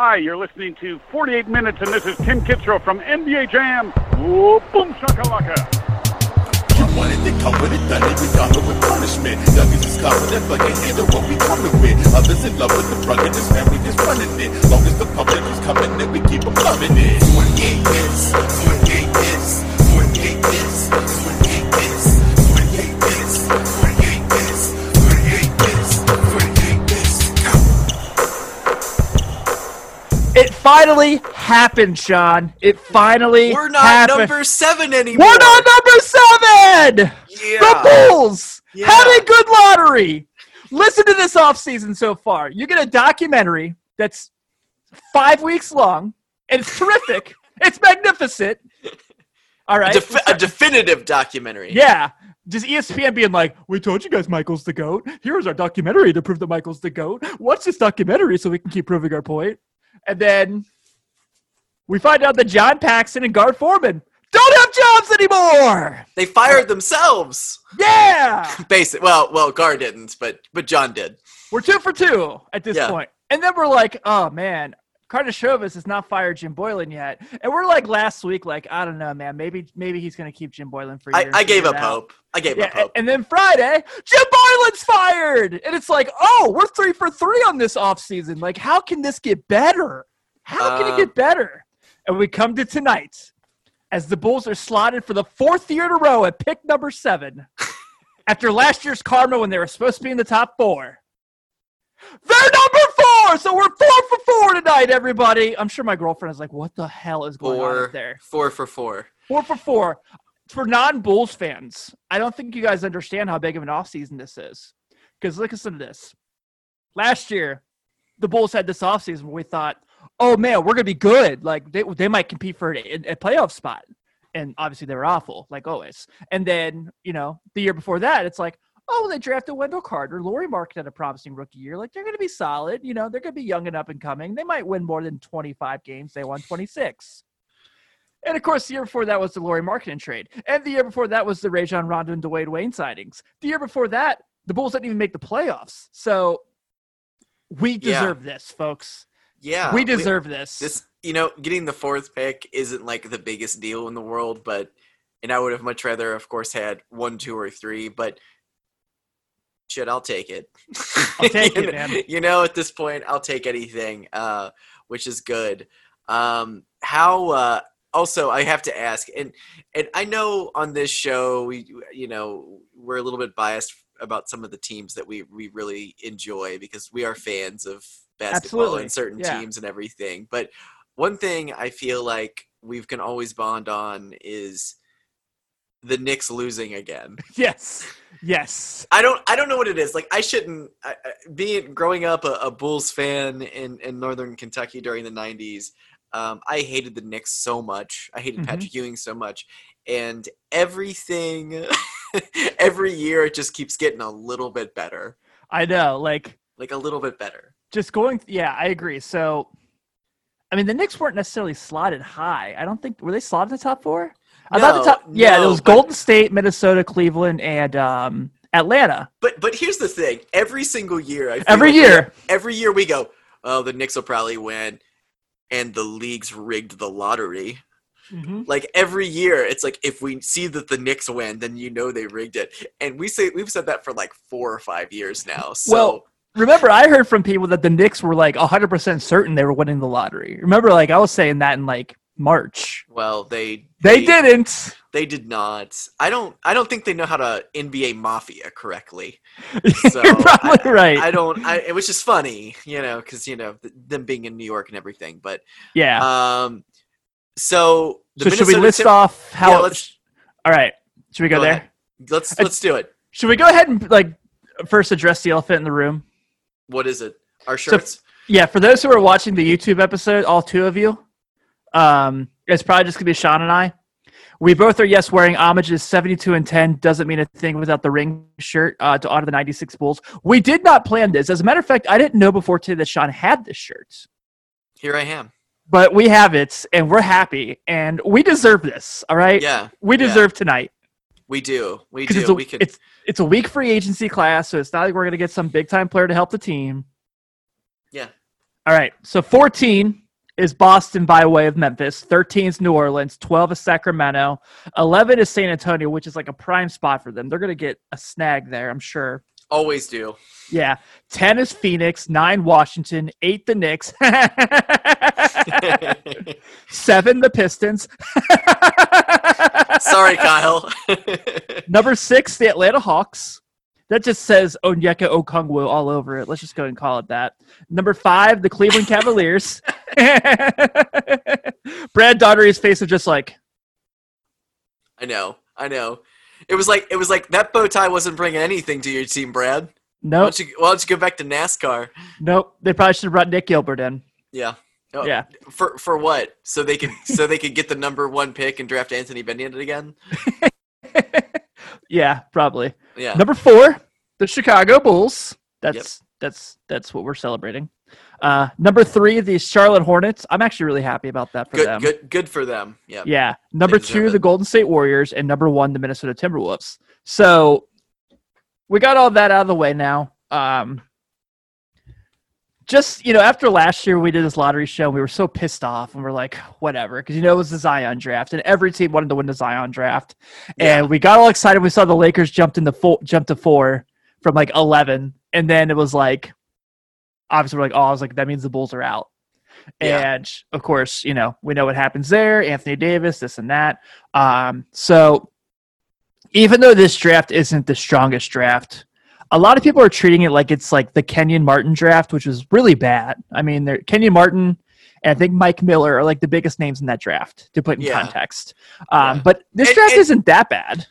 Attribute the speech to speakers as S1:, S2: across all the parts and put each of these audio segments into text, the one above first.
S1: Hi, you're listening to 48 Minutes, and this is Tim Kitzrow from NBA Jam. Whoa, boom shakalaka.
S2: You wanted to come with it, done it, we got it with punishment. Youngest is confident, but can't handle what we coming with. Others in love with the drug and this family just running it. Long as the public is coming in, we keep them loving it. 28 minutes, 28 minutes, 28 minutes, 28 minutes,
S3: finally happened, Sean. It finally
S4: We're not
S3: happened.
S4: number seven anymore.
S3: We're not number seven.
S4: Yeah.
S3: The Bulls
S4: Yeah.
S3: had a good lottery. Listen to this offseason so far. You get a documentary that's five weeks long, and it's terrific. it's magnificent. All right.
S4: A, defi- a definitive documentary.
S3: Yeah. Just ESPN being like, we told you guys Michael's the GOAT. Here's our documentary to prove that Michael's the GOAT. Watch this documentary so we can keep proving our point. And then we find out that John Paxson and Gar Forman don't have jobs anymore.
S4: They fired themselves.
S3: Yeah.
S4: Basic. Well, well, Gar didn't, but but John did.
S3: We're two for two at this
S4: Yeah.
S3: point. And then we're like, oh man, Karnisovas has not fired Jim Boylen yet. And we're like last week, like, I don't know, man. Maybe maybe he's gonna keep Jim Boylen for
S4: I,
S3: years.
S4: I gave up
S3: out.
S4: hope. I gave
S3: Yeah,
S4: up hope.
S3: and then Friday, Jim Boylen's fired. And it's like, oh, we're three for three on this offseason. Like, how can this get better? How can it
S4: Um,
S3: get better? And we come to tonight as the Bulls are slotted for the fourth year in a row at pick number seven. after last year's karma when they were supposed to be in the top four. They're number four, so we're four for four tonight, everybody. I'm sure my girlfriend is like, "What the hell is going on
S4: four,
S3: up there?"
S4: four for four.
S3: Four for four. For non-Bulls fans, I don't think you guys understand how big of an offseason this is. Because listen to this. Last year, the Bulls had this offseason where we thought, oh man, we're gonna be good. Like they, they might compete for a, a playoff spot. And obviously they were awful, like always. And then, you know, the year before that, it's like, oh, they drafted Wendell Carter. Lauri Markkanen had a promising rookie year. Like they're gonna be solid. You know, they're gonna be young and up and coming. They might win more than 25 games. They won 26. And of course, the year before that was the Lauri Markkanen trade. And the year before that was the Rajon Rondo and Dwayne Wayne sightings. The year before that, the Bulls didn't even make the playoffs. So we
S4: Yeah.
S3: deserve this, folks.
S4: Yeah,
S3: we deserve this.
S4: this. You know, getting the fourth pick isn't like the biggest deal in the world, but and I would have much rather, of course, had one, two, or three. But shit, I'll take it.
S3: I'll take
S4: you
S3: it,
S4: know,
S3: man.
S4: You know, at this point, I'll take anything, uh, which is good. Um, how? Uh, also, I have to ask, and and I know on this show, we you know we're a little bit biased about some of the teams that we we really enjoy because we are fans of basketball
S3: Absolutely,
S4: and certain
S3: yeah.
S4: teams and everything. But one thing I feel like we can always bond on is the Knicks losing again.
S3: Yes. Yes.
S4: I don't I don't know what it is. Like I shouldn't I, I, being growing up a, a, Bulls fan in in northern Kentucky during the 90s, um, I hated the Knicks so much. I hated
S3: mm-hmm.
S4: Patrick Ewing so much and everything every year it just keeps getting a little bit better.
S3: I know, like
S4: like a little bit better.
S3: Just going yeah, I agree. So I mean, the Knicks weren't necessarily slotted high. I don't think were they slotted in the top 4? about no, the top, Yeah,
S4: no,
S3: it was
S4: but,
S3: Golden State, Minnesota, Cleveland, and um, Atlanta.
S4: But but here's the thing: every single year,
S3: every
S4: like
S3: year,
S4: every year we go, oh, the Knicks will probably win, and the league's rigged the lottery.
S3: Mm-hmm.
S4: Like every year, it's like if we see that the Knicks win, then you know they rigged it. And we say we've said that for like four or five years now. So.
S3: Well, remember, I heard from people that the Knicks were like 100 percent certain they were winning the lottery. Remember, like I was saying that in like March.
S4: well they
S3: They didn't.
S4: they did not i don't i don't think they know how to nba mafia correctly so
S3: You're probably
S4: I,
S3: right.
S4: i don't i it was just funny you know because you know them being in new york and everything but
S3: yeah.
S4: um so the
S3: so should we list
S4: Tim-
S3: off how?
S4: Yeah, let's-
S3: all right. Should we go,
S4: Go
S3: there?
S4: ahead. let's let's do it
S3: Should we go ahead and like first address the elephant in the room?
S4: what is it our shirts
S3: Yeah, for those who are watching the YouTube episode, all two of you, um, it's probably just gonna be Sean and I. We both are yes wearing homages 72 and 10 doesn't mean a thing without the ring shirt uh, to honor the 96 Bulls. We did not plan this. As a matter of fact, I didn't know before today that Sean had this shirt.
S4: here i am
S3: But we have it and we're happy and we deserve this, all right?
S4: yeah
S3: We
S4: yeah.
S3: deserve tonight.
S4: we do we do
S3: it's a,
S4: we could
S3: it's it's a weak free agency class, so it's not like we're gonna get some big time player to help the team.
S4: Yeah.
S3: All right. So 14 is Boston by way of Memphis. 13 is New Orleans. 12 is Sacramento. 11 is San Antonio, which is like a prime spot for them. They're going to get a snag there, I'm sure.
S4: Always do.
S3: Yeah. 10 is Phoenix. 9 Washington. 8 the Knicks. 7 the Pistons.
S4: Sorry, Kyle.
S3: Number 6 the Atlanta Hawks. That just says Onyeka Okongwu all over it. Let's just go and call it that. Number five, the Cleveland Cavaliers. Brad Daugherty's face is just like,
S4: I know. I know. It was like it was like that bow tie wasn't bringing anything to your team, Brad. No.
S3: nope,
S4: don't Why don't you go back to NASCAR?
S3: nope. They probably should have brought Nick Gilbert in.
S4: Yeah. Oh,
S3: Yeah.
S4: For for what? So they could so they could get the number one pick and draft Anthony Bennett again.
S3: Yeah, probably.
S4: Yeah.
S3: Number four, the Chicago Bulls. That's that's that's what we're celebrating. Uh, number three, the Charlotte Hornets. I'm actually really happy about that for
S4: Good
S3: them.
S4: good good for them. Yeah.
S3: Yeah. Number two,
S4: it.
S3: the Golden State Warriors, and number one, the Minnesota Timberwolves. So we got all that out of the way now. Um, just you know, after last year, we did this lottery show. And we were so pissed off, and we're like, whatever, because you know it was the Zion draft, and every team wanted to win the Zion draft,
S4: Yeah.
S3: and we got all excited. We saw the Lakers jumped into four, jumped to four from like eleven, and then it was like, obviously, we're like, oh, I was like, that means the Bulls are out.
S4: Yeah.
S3: And of course, you know, we know what happens there. Anthony Davis, this and that. Um, so even though this draft isn't the strongest draft, a lot of people are treating it like it's like the Kenyon Martin draft, which was really bad. I mean, there Kenyon Martin and I think Mike Miller are like the biggest names in that draft to put in
S4: Yeah.
S3: context. Um,
S4: Yeah.
S3: But this
S4: And-
S3: draft isn't that bad.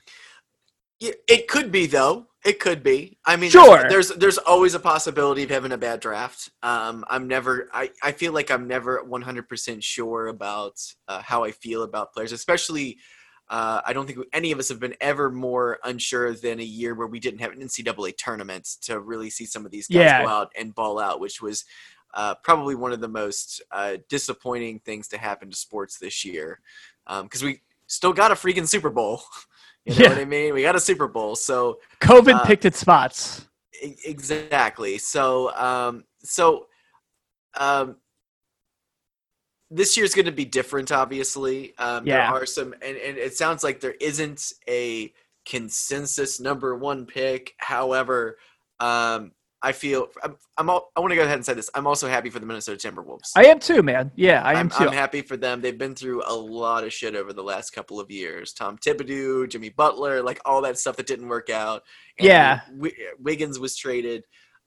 S4: It could be though. It could be. I mean,
S3: Sure.
S4: There's there's always a possibility of having a bad draft. Um, I'm never. I I feel like I'm never 100 percent sure about uh, how I feel about players, especially. Uh, I don't think any of us have been ever more unsure than a year where we didn't have an NCAA tournament to really see some of these guys
S3: Yeah.
S4: go out and ball out, which was uh, probably one of the most uh, disappointing things to happen to sports this year. Because we still got a freaking Super Bowl. You know
S3: Yeah.
S4: what I mean? We got a Super Bowl, so
S3: COVID
S4: Uh,
S3: picked its spots.
S4: Exactly so um so um this year's going to be different obviously um
S3: Yeah.
S4: there are some and, and it sounds like there isn't a consensus number one pick however um i feel i'm, I'm all, i want to go ahead and say this i'm also happy for the minnesota timberwolves
S3: I am too, man. Yeah, I am
S4: I'm,
S3: too.
S4: I'm happy for them. They've been through a lot of shit over the last couple of years. Tom Thibodeau, Jimmy Butler, like all that stuff that didn't work out.
S3: Yeah.
S4: Wi- Wiggins was traded.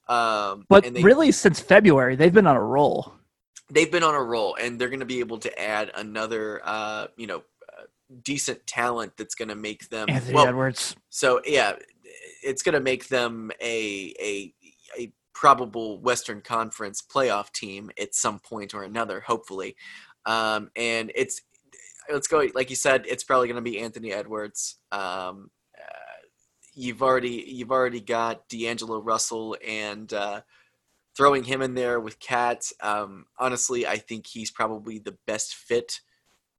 S4: Um,
S3: but
S4: and they,
S3: really, since February, they've been on a roll.
S4: They've been on a roll, and they're going to be able to add another, uh, you know, uh, decent talent that's going to make them.
S3: Anthony
S4: well,
S3: Edwards.
S4: so yeah, it's going to make them a a a probable Western Conference playoff team at some point or another, hopefully. Um, and it's let's go like you said, it's probably going to be Anthony Edwards. Um, uh, you've already you've already got D'Angelo Russell and. Throwing him in there with Cat, um, honestly, I think he's probably the best fit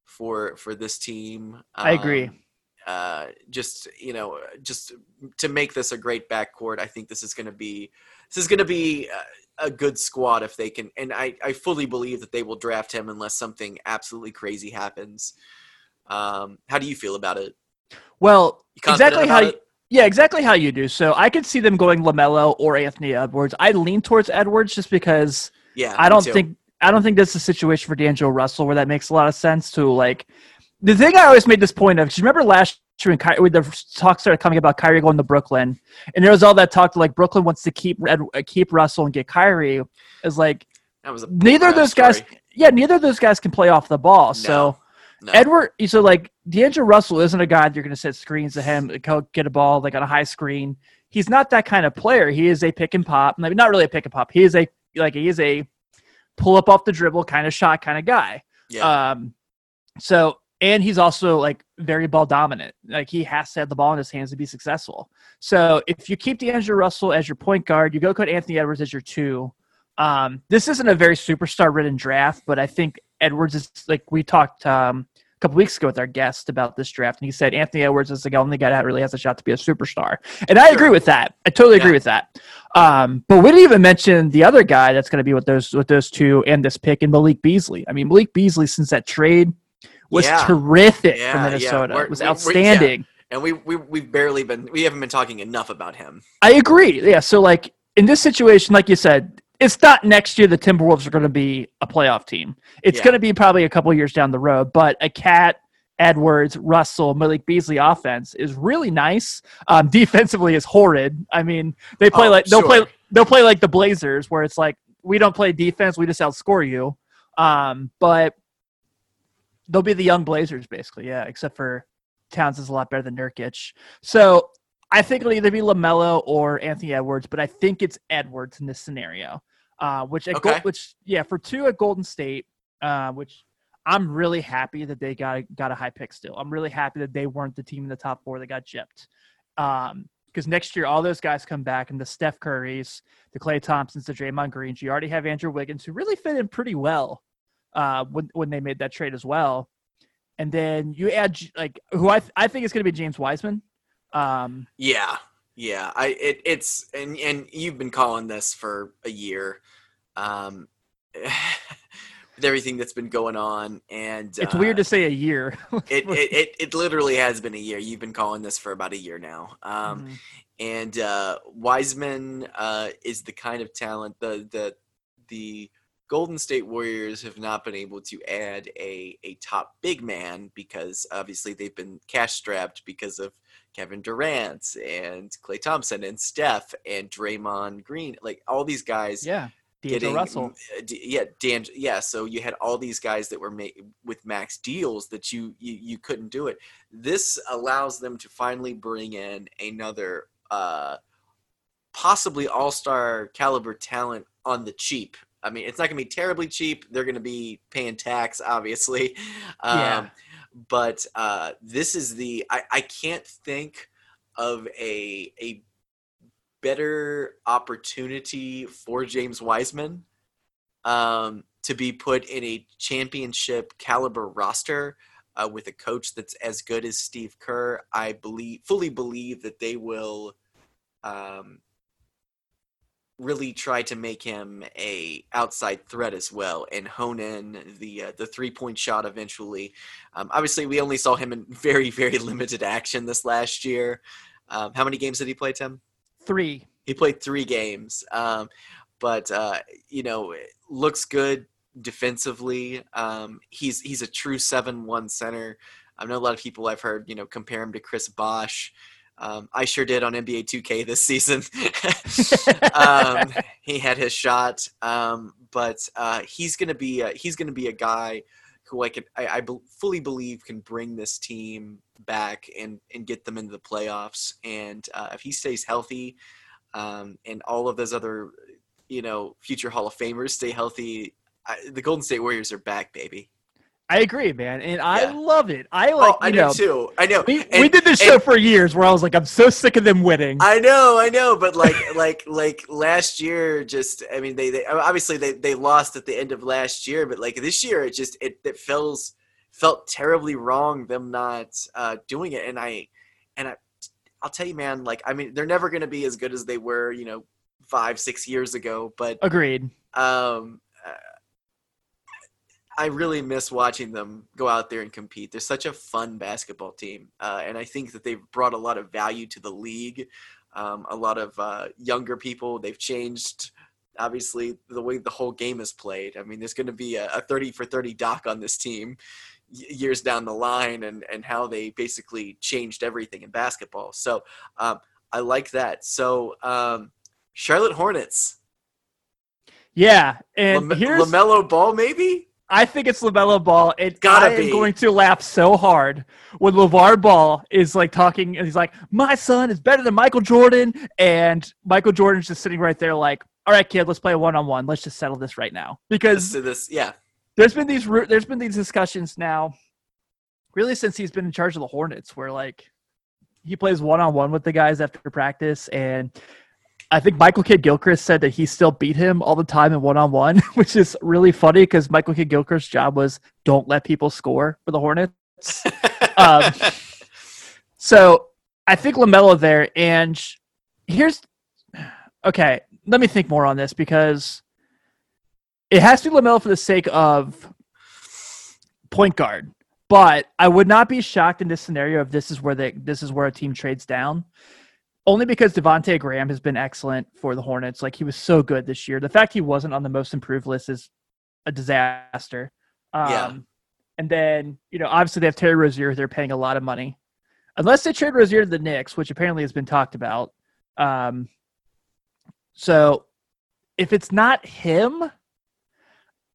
S4: for for this team.
S3: I agree.
S4: Um, uh, just you know, just to make this a great backcourt, I think this is going to be this is going to be a, a good squad if they can. And I I fully believe that they will draft him unless something absolutely crazy happens. Um, how do you feel about it?
S3: Well, exactly how. You? Yeah, exactly how you do. So I could see them going Lamelo or Anthony Edwards. I lean towards Edwards just because
S4: Yeah,
S3: I don't think I don't think this is a situation for D'Angelo Russell where that makes a lot of sense to like. The thing I always made this point of, 'cause you remember last year when, Ky- when the talk started coming about Kyrie going to Brooklyn, and there was all that talk like Brooklyn wants to keep Ed, keep Russell and get Kyrie. Is like
S4: that was a
S3: neither of those guys. Yeah, neither of those guys can play off the ball. So.
S4: No.
S3: Edward, so like D'Angelo Russell isn't a guy that you're going to set screens to him, get a ball like on a high screen. He's not that kind of player. He is a pick and pop, maybe not really a pick and pop. He is a like he is a pull up off the dribble kind of shot kind of guy.
S4: yeah,
S3: Um, so and he's also like very ball dominant. Like he has to have the ball in his hands to be successful. So if you keep D'Angelo Russell as your point guard, you go cut Anthony Edwards as your two. Um, this isn't a very superstar ridden draft, but I think Edwards is like we talked um, couple weeks ago with our guest about this draft, and he said Anthony Edwards is the only guy that really has a shot to be a superstar, and I
S4: Sure.
S3: agree with that. I totally agree
S4: Yeah.
S3: with that. Um, but we didn't even mention the other guy that's going to be with those with those two and this pick, and Malik Beasley. I mean, Malik Beasley since that trade was
S4: Yeah.
S3: terrific
S4: Yeah,
S3: for. Minnesota. It was
S4: we- we- yeah.
S3: outstanding.
S4: And we we we've barely been we haven't been talking enough about him.
S3: I agree. Yeah. So like in this situation, like you said, it's not next year the Timberwolves are going to be a playoff team. It's
S4: Yeah.
S3: going to be probably a couple years down the road. But a Cat, Edwards, Russell, Malik Beasley offense is really nice. Um, defensively is horrid. I mean, they play
S4: Oh,
S3: like they'll play they'll play like the Blazers, where it's like we don't play defense, we just outscore you. Um, but they'll be the young Blazers basically, yeah. Except for Towns is a lot better than Nurkic. So I think it'll either be Lamelo or Anthony Edwards, but I think it's Edwards in this scenario. Uh, which at
S4: Okay.
S3: which yeah, for two at Golden State, uh, which I'm really happy that they got a, got a high pick. Still, I'm really happy that they weren't the team in the top four that got gypped. Um, because next year all those guys come back, and the Steph Currys, the Klay Thompsons, the Draymond Greens. You already have Andrew Wiggins, who really fit in pretty well uh, when when they made that trade as well. And then you add like who I th- I think is going to be James Wiseman. Um,
S4: Yeah, yeah. I it, it's and and you've been calling this for a year, um, with everything that's been going on, and
S3: it's
S4: uh,
S3: weird to say a year.
S4: It, it it it literally has been a year. You've been calling this for about a year now. Um,
S3: Mhm.
S4: and uh, Wiseman uh, is the kind of talent the the the Golden State Warriors have not been able to add a a top big man because obviously they've been cash strapped because of Kevin Durant and Klay Thompson and Steph and Draymond Green, like all these guys
S3: yeah, D'Angelo Russell.
S4: uh, yeah, Dan, yeah. So you had all these guys that were ma- with max deals that you, you you couldn't do it. This allows them to finally bring in another uh, possibly all star caliber talent on the cheap. I mean, it's not going to be terribly cheap. They're going to be paying tax, obviously. Um,
S3: Yeah.
S4: But uh, this is the I, I can't think of a a better opportunity for James Wiseman um, to be put in a championship caliber roster uh, with a coach that's as good as Steve Kerr. I believe, fully believe that they will um, really try to make him a outside threat as well and hone in the uh, the three point shot eventually. Um, obviously, we only saw him in very very limited action this last year. Um, how many games did he play, Tim?
S3: Three.
S4: He played three games, um, but uh, you know, looks good defensively. Um, he's he's a true seven-one center. I know a lot of people I've heard you know compare him to Chris Bosh. Um, I sure did on NBA 2K this season. um, he had his shot, um, but uh, he's gonna be a, he's gonna be a guy who I can I, I be- fully believe can bring this team back and and get them into the playoffs. And uh, if he stays healthy, um, and all of those other you know future Hall of Famers stay healthy, I, the Golden State Warriors are back, baby.
S3: I agree, man, and I
S4: Yeah.
S3: love it. I like
S4: oh, I do
S3: know.
S4: too. I know.
S3: We,
S4: And-
S3: we did this
S4: and-
S3: show for years where I was like, I'm so sick of them winning.
S4: I know, I know, but like, like, like last year, just I mean, they, they obviously they, they lost at the end of last year, but like this year, it just it, it feels felt terribly wrong them not uh, doing it, and I and I I'll tell you, man, like I mean, they're never going to be as good as they were, you know, five six years ago, but
S3: Agreed.
S4: um, I really miss watching them go out there and compete. They're such a fun basketball team, uh, and I think that they've brought a lot of value to the league. Um, a lot of uh, younger people. They've changed, obviously, the way the whole game is played. I mean, there's going to be a, a 30 for 30 doc on this team years down the line, and and how they basically changed everything in basketball. So um, I like that. So um, Charlotte Hornets.
S3: Yeah, and
S4: Lame-
S3: here's
S4: Lamelo Ball, maybe.
S3: I think it's Lamelo Ball. It
S4: Gotta
S3: I am
S4: be.
S3: going to laugh so hard when LeVar Ball is like talking and he's like, "My son is better than Michael Jordan," and Michael Jordan's just sitting right there like, "All right, kid, let's play one on one. Let's just settle this right now." Because
S4: this, yeah,
S3: there's been these there's been these discussions now, really since he's been in charge of the Hornets, where like he plays one on one with the guys after practice, and I think Michael Kidd Gilchrist said that he still beat him all the time in one on one, which is really funny because Michael Kidd Gilchrist's job was don't let people score for the Hornets. Um, So I think Lamelo there, and here's okay. Let me think more on this because it has to be Lamelo for the sake of point guard. But I would not be shocked in this scenario if this is where they this is where a team trades down. Only because Devonte Graham has been excellent for the Hornets. Like he was so good this year. The fact he wasn't on the most improved list is a disaster. Um,
S4: Yeah.
S3: And then, you know, obviously they have Terry Rozier. They're paying a lot of money. Unless they trade Rozier to the Knicks, which apparently has been talked about. Um, so if it's not him,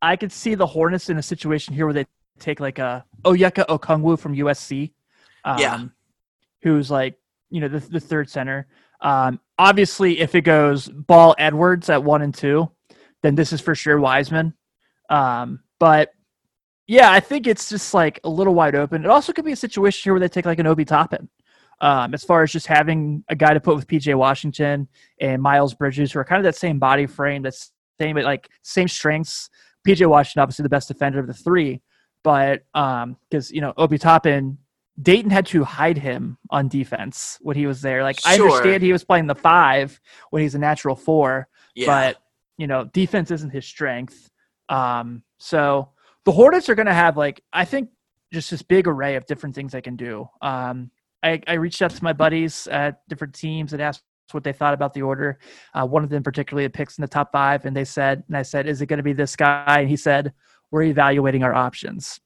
S3: I could see the Hornets in a situation here where they take like a Onyeka Okongwu from USC. Um,
S4: Yeah.
S3: Who's like, you know, the, the third center. Um, obviously, if it goes Ball Edwards at one and two, then this is for sure Wiseman. Um, but yeah, I think it's just like a little wide open. It also could be a situation here where they take like an Obi Toppin. Um, as far as just having a guy to put with PJ Washington and Miles Bridges, who are kind of that same body frame, that's same like same strengths. PJ Washington, obviously the best defender of the three, but um, because you know Obi Toppin, Dayton had to hide him on defense when he was there. Like I understand he was playing the five when he's a natural four,
S4: yeah.
S3: but you know defense isn't his strength. Um so the hornets are going to have like i think just this big array of different things they can do. Um i, I reached out to my buddies at different teams and asked what they thought about the order. Uh, one of them particularly picks in the top five and they said and i said is it going to be this guy? And he said we're evaluating our options.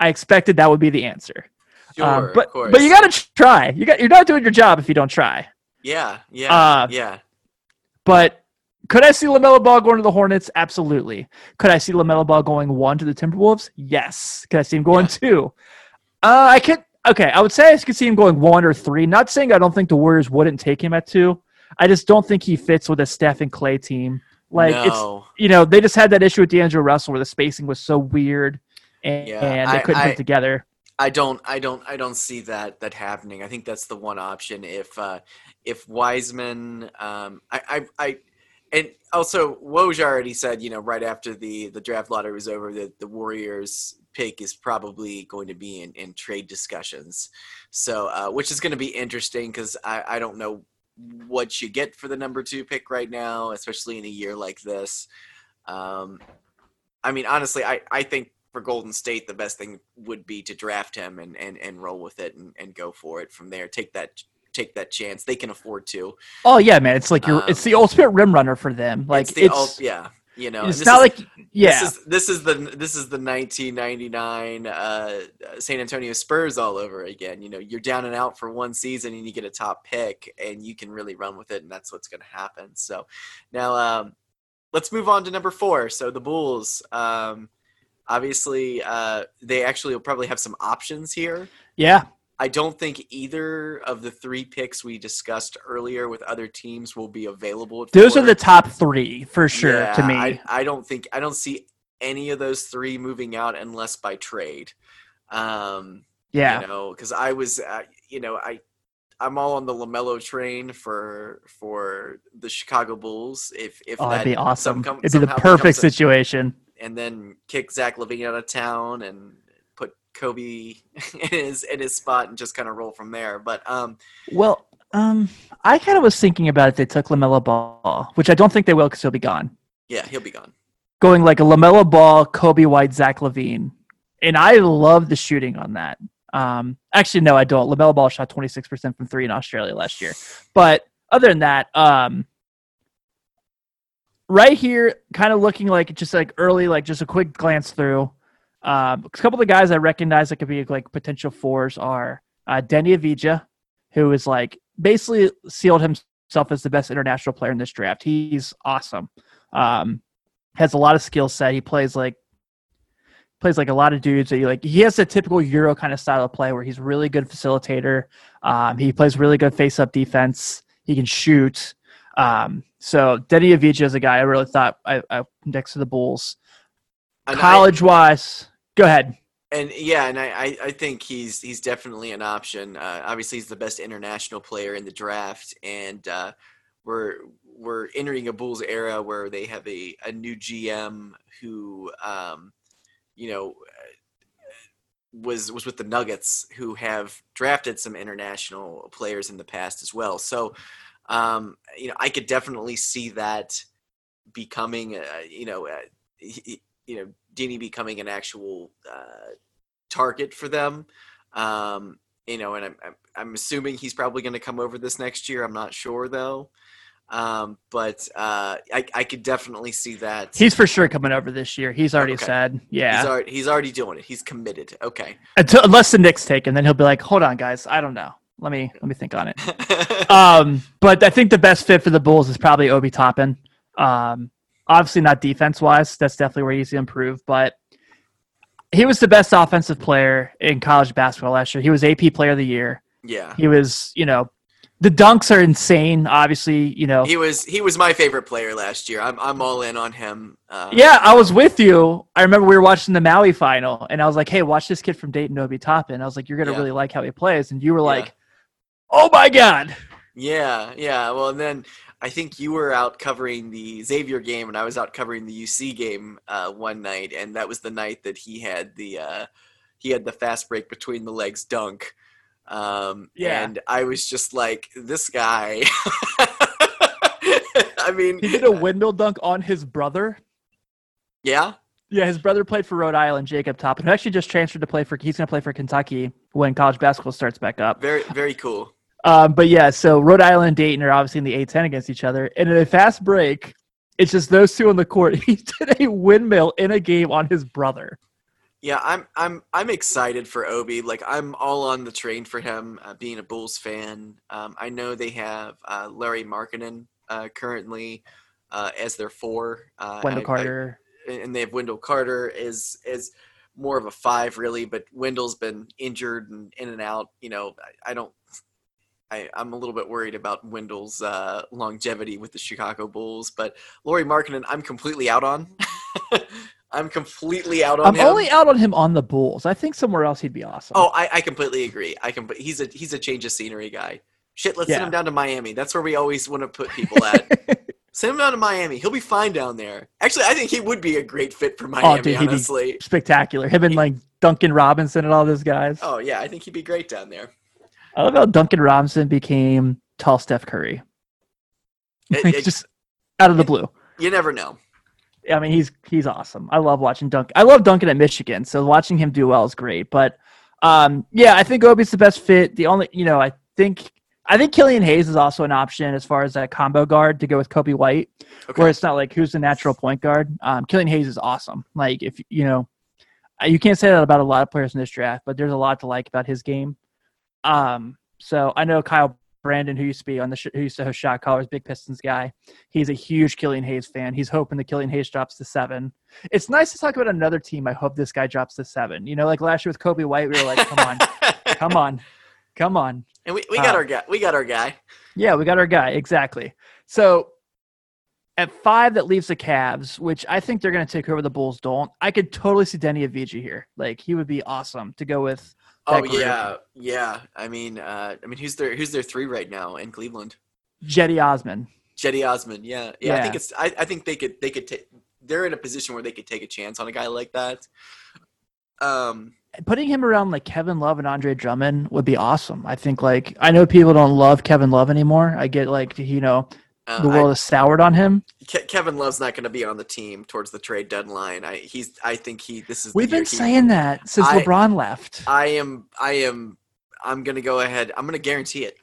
S3: I expected that would be the answer
S4: sure,
S3: Um, but but you got to try you got you're not doing your job if you don't try
S4: yeah, yeah,
S3: uh,
S4: yeah.
S3: But could I see Lamelo Ball going to the Hornets? Absolutely. Could I see Lamelo Ball going one to the Timberwolves? Yes. Could I see him going
S4: Yeah.
S3: two? Uh, I could. Okay, I would say I could see him going one or three. Not saying I don't think the Warriors wouldn't take him at two. I just don't think he fits with a Steph and Klay team. Like it's you know they just had that issue with D'Angelo Russell where the spacing was so weird and,
S4: Yeah,
S3: and they
S4: I-
S3: couldn't
S4: I-
S3: fit together.
S4: I don't I don't I don't see that that happening. I think that's the one option if uh if Wiseman um I I, I and also Woj already said, you know, right after the the draft lottery was over that the Warriors pick is probably going to be in, in trade discussions. So uh which is going to be interesting cuz I I don't know what you get for the number 2 pick right now, especially in a year like this. Um I mean honestly I I think for Golden State, the best thing would be to draft him and, and, and roll with it and, and go for it from there. Take that take that chance. They can afford to.
S3: Oh yeah, man! It's like you're.
S4: Um,
S3: it's the ultimate rim runner for them. Like
S4: it's
S3: it's,
S4: the ul- yeah, you know.
S3: it's not
S4: is-
S3: like yeah.
S4: This is this is the this is the 1999 uh, San Antonio Spurs all over again. You know, you're down and out for one season and you get a top pick and you can really run with it, and that's what's going to happen. So now um, let's move on to number four. So the Bulls. Um, obviously, uh, they actually will probably have some options here.
S3: yeah.
S4: I don't think either of the three picks we discussed earlier with other teams will be available.
S3: Those are the top three for sure
S4: Yeah,
S3: to me.
S4: I, I don't think I don't see any of those three moving out unless by trade. Um,
S3: yeah.
S4: you know, because I was, uh, you know, I I'm all on the Lamelo train for for the Chicago Bulls. If if
S3: oh,
S4: that
S3: that'd be awesome.
S4: come-
S3: It'd be the perfect situation.
S4: And then kick Zach LaVine out of town and put Coby in his in his spot and just kind of roll from there. But um,
S3: Well, um, I kind of was thinking about if they took Lamelo Ball, which I don't think they will because he'll be gone.
S4: yeah, he'll be gone.
S3: Going like a Lamelo Ball, Coby White, Zach LaVine, and I love the shooting on that. Um, actually, no, I don't. Lamelo Ball shot twenty six percent from three in Australia last year, but other than that, um, right here, kind of looking like just like early, like just a quick glance through. Um, a couple of the guys I recognize that could be like potential fours are uh, Deni Avdija, who is like basically sealed himself as the best international player in this draft. He's awesome. Um, has a lot of skill set. He plays like plays like a lot of dudes that you like. He has a typical Euro kind of style of play where he's really good facilitator. Um, he plays really good face up defense. He can shoot. Um, so Deni Avdija is a guy I really thought I, I next to the Bulls.
S4: And I-
S3: College wise, go ahead.
S4: and yeah, and I, I, I think he's he's definitely an option. Uh, obviously, he's the best international player in the draft, and uh, we're we're entering a Bulls era where they have a, a new GM who, um, you know, was was with the Nuggets, who have drafted some international players in the past as well. So, um, you know, I could definitely see that becoming, uh, you know, uh, he, you know, Deni becoming an actual uh, target for them. Um, you know, and I'm I'm, I'm assuming he's probably going to come over this next year. I'm not sure though. Um, but uh, I, I could definitely see that.
S3: He's for sure coming over this year. He's already
S4: Okay.
S3: said, yeah.
S4: He's already, he's already doing it. He's committed. Okay.
S3: Until, unless the Knicks take him, then he'll be like, "Hold on, guys, I don't know. Let me let me think on it." Um, but I think the best fit for the Bulls is probably Obi Toppin. Um, obviously not defense wise. That's definitely where he's to improve. But he was the best offensive player in college basketball last year. He was AP Player of the Year.
S4: yeah.
S3: He was, you know, the dunks are insane. Obviously, you know.
S4: He was he was my favorite player last year. I'm I'm all in on him. Uh,
S3: Yeah, I was with you. I remember we were watching the Maui final, and I was like, "Hey, watch this kid from Dayton, Obi Toppin." I was like, "You're gonna
S4: Yeah.
S3: really like how he plays," and you were like, "Oh my god!"
S4: Yeah, yeah. Well, and then I think you were out covering the Xavier game, and I was out covering the UC game uh, one night, and that was the night that he had the uh, he had the fast break between the legs dunk. Um,
S3: Yeah.
S4: and I was just like, this guy. I mean,
S3: He did a windmill dunk on his brother.
S4: yeah,
S3: Yeah, his brother played for Rhode Island, Jacob Toppin, who actually just transferred to play for. He's going to play for Kentucky when college basketball starts back up.
S4: very very cool.
S3: Um, but yeah, so Rhode Island and Dayton are obviously in the A10 against each other, and in a fast break, it's just those two on the court. He did a windmill in a game on his brother.
S4: Yeah, I'm I'm I'm excited for Obi. Like I'm all on the train for him. Uh, being a Bulls fan, um, I know they have uh, Lauri Markkanen uh, currently uh, as their four. Uh,
S3: Wendell
S4: I- I-
S3: Carter.
S4: and they have Wendell Carter is is more of a five really, but Wendell's been injured and in and out. You know, I, I don't. I, I'm a little bit worried about Wendell's uh, longevity with the Chicago Bulls, but Lauri Markkanen, I'm completely out on. I'm completely out on
S3: I'm
S4: him.
S3: only out on him on the Bulls. I think somewhere else he'd be awesome.
S4: Oh, I, I completely agree. I can. He's a he's a change of scenery guy. Shit, let's send him down to Miami. That's where we always want to put people at. send him down to Miami. He'll be fine down there. Actually, I think he would be a great fit for Miami.
S3: Oh, dude, he'd be-
S4: honestly.
S3: spectacular. Him and like Duncan Robinson and all those guys.
S4: Oh yeah, I think he'd be great down there.
S3: I love how Duncan Robinson became tall Steph Curry.
S4: It- it-
S3: just out of the blue.
S4: you never know.
S3: I mean, he's he's awesome. I love watching Duncan. I love Duncan at Michigan, so watching him do well is great. But um, yeah, I think Obi's the best fit. The only, you know, I think I think Killian Hayes is also an option as far as that combo guard to go with Coby White,
S4: Okay.
S3: where it's not like who's the natural point guard. Um, Killian Hayes is awesome. Like if you know, you can't say that about a lot of players in this draft, but there's a lot to like about his game. Um, so I know Kyle Brandon, who used to be on the sh- who used to host Shot Callers, big Pistons guy. He's a huge Killian Hayes fan. He's hoping the Killian Hayes drops to seven. It's nice to talk about another team. I hope this guy drops to seven. You know, like last year with Coby White, we were like, come on, come on, come on.
S4: and we, we got
S3: Uh,
S4: our guy. We got our guy.
S3: Yeah, we got our guy exactly. So at five, that leaves the Cavs, which I think they're going to take over. The Bulls don't. I could totally see Deni Avdija here. Like he would be awesome to go with.
S4: Oh
S3: group.
S4: yeah, yeah. I mean, uh, I mean, who's their who's their three right now in Cleveland?
S3: Cedi Osman.
S4: Cedi Osman. Yeah, yeah. I think it's. I, I think they could. They could take. They're in a position where they could take a chance on a guy like that. Um.
S3: putting him around like Kevin Love and Andre Drummond would be awesome. I think like I know people don't love Kevin Love anymore. I get like you know
S4: Uh,
S3: the
S4: I-
S3: world is soured on him.
S4: Ke- Kevin Love's not going to be on the team towards the trade deadline. I he's. I think he. This is.
S3: We've been
S4: he-
S3: saying that since
S4: I-
S3: LeBron left.
S4: I am. I am. I'm going to go ahead. I'm going to guarantee it.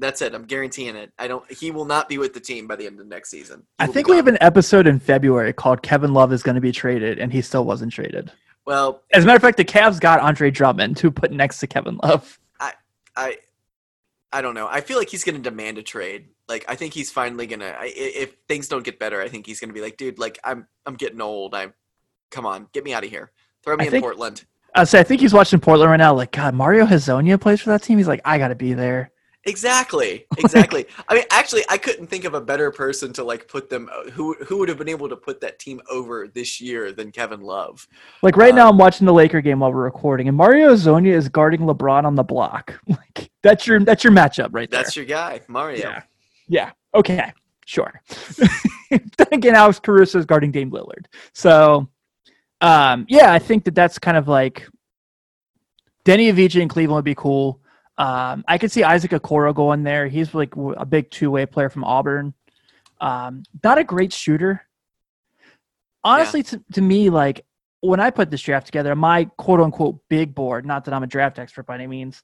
S4: That's it. I'm guaranteeing it. I don't. He will not be with the team by the end of next season. He
S3: I think we have an episode in February called Kevin Love is going to be traded, and he still wasn't traded.
S4: Well,
S3: As a matter of fact, the Cavs got Andre Drummond to put next to Kevin Love.
S4: I. I don't know. I feel like he's going to demand a trade. Like I think he's finally going to. If things don't get better, I think he's going to be like, dude, like I'm. I'm getting old. I'm. Come on, get me out of here. Throw me
S3: I
S4: in
S3: think-
S4: Portland.
S3: I say I think he's watching Portland right now. Like God, Mario Hezonja plays for that team. He's like, I got to be there.
S4: Exactly. Exactly. I mean, actually, I couldn't think of a better person to like put them who who would have been able to put that team over this year than Kevin Love.
S3: Like right
S4: Uh,
S3: now, I'm watching the Laker game while we're recording, and Mario Hezonja is guarding LeBron on the block. Like that's your that's your matchup right there.
S4: That's your guy, Mario.
S3: Yeah. Yeah. Okay. Sure. then again, Alex Caruso is guarding Dame Lillard. So Um, yeah, I think that that's kind of like Deni Avdija in Cleveland would be cool. Um, I could see Isaac Okoro going there. He's like a big two way player from Auburn. Um, not a great shooter. Honestly, to, to me, like when I put this draft together, my quote unquote big board, not that I'm a draft expert by any means,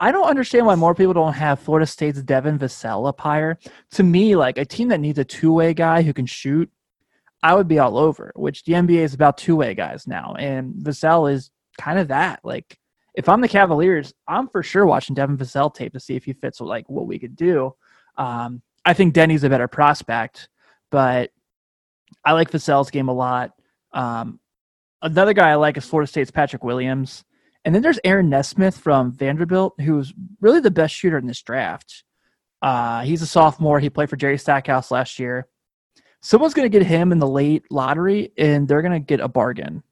S3: I don't understand why more people don't have Florida State's Devin Vassell up higher. To me, like a team that needs a two way guy who can shoot, I would be all over, which the NBA is about two way guys now. And Vassell is kind of that. Like, if I'm the Cavaliers, I'm for sure watching Devin Vassell tape to see if he fits like what we could do. Um, I think Deni's a better prospect, but I like Vassell's game a lot. Um, another guy I like is Florida State's Patrick Williams. And then there's Aaron Nesmith from Vanderbilt, who's really the best shooter in this draft. Uh, he's a sophomore. He played for Jerry Stackhouse last year. Someone's going to get him in the late lottery, and they're going to get a bargain.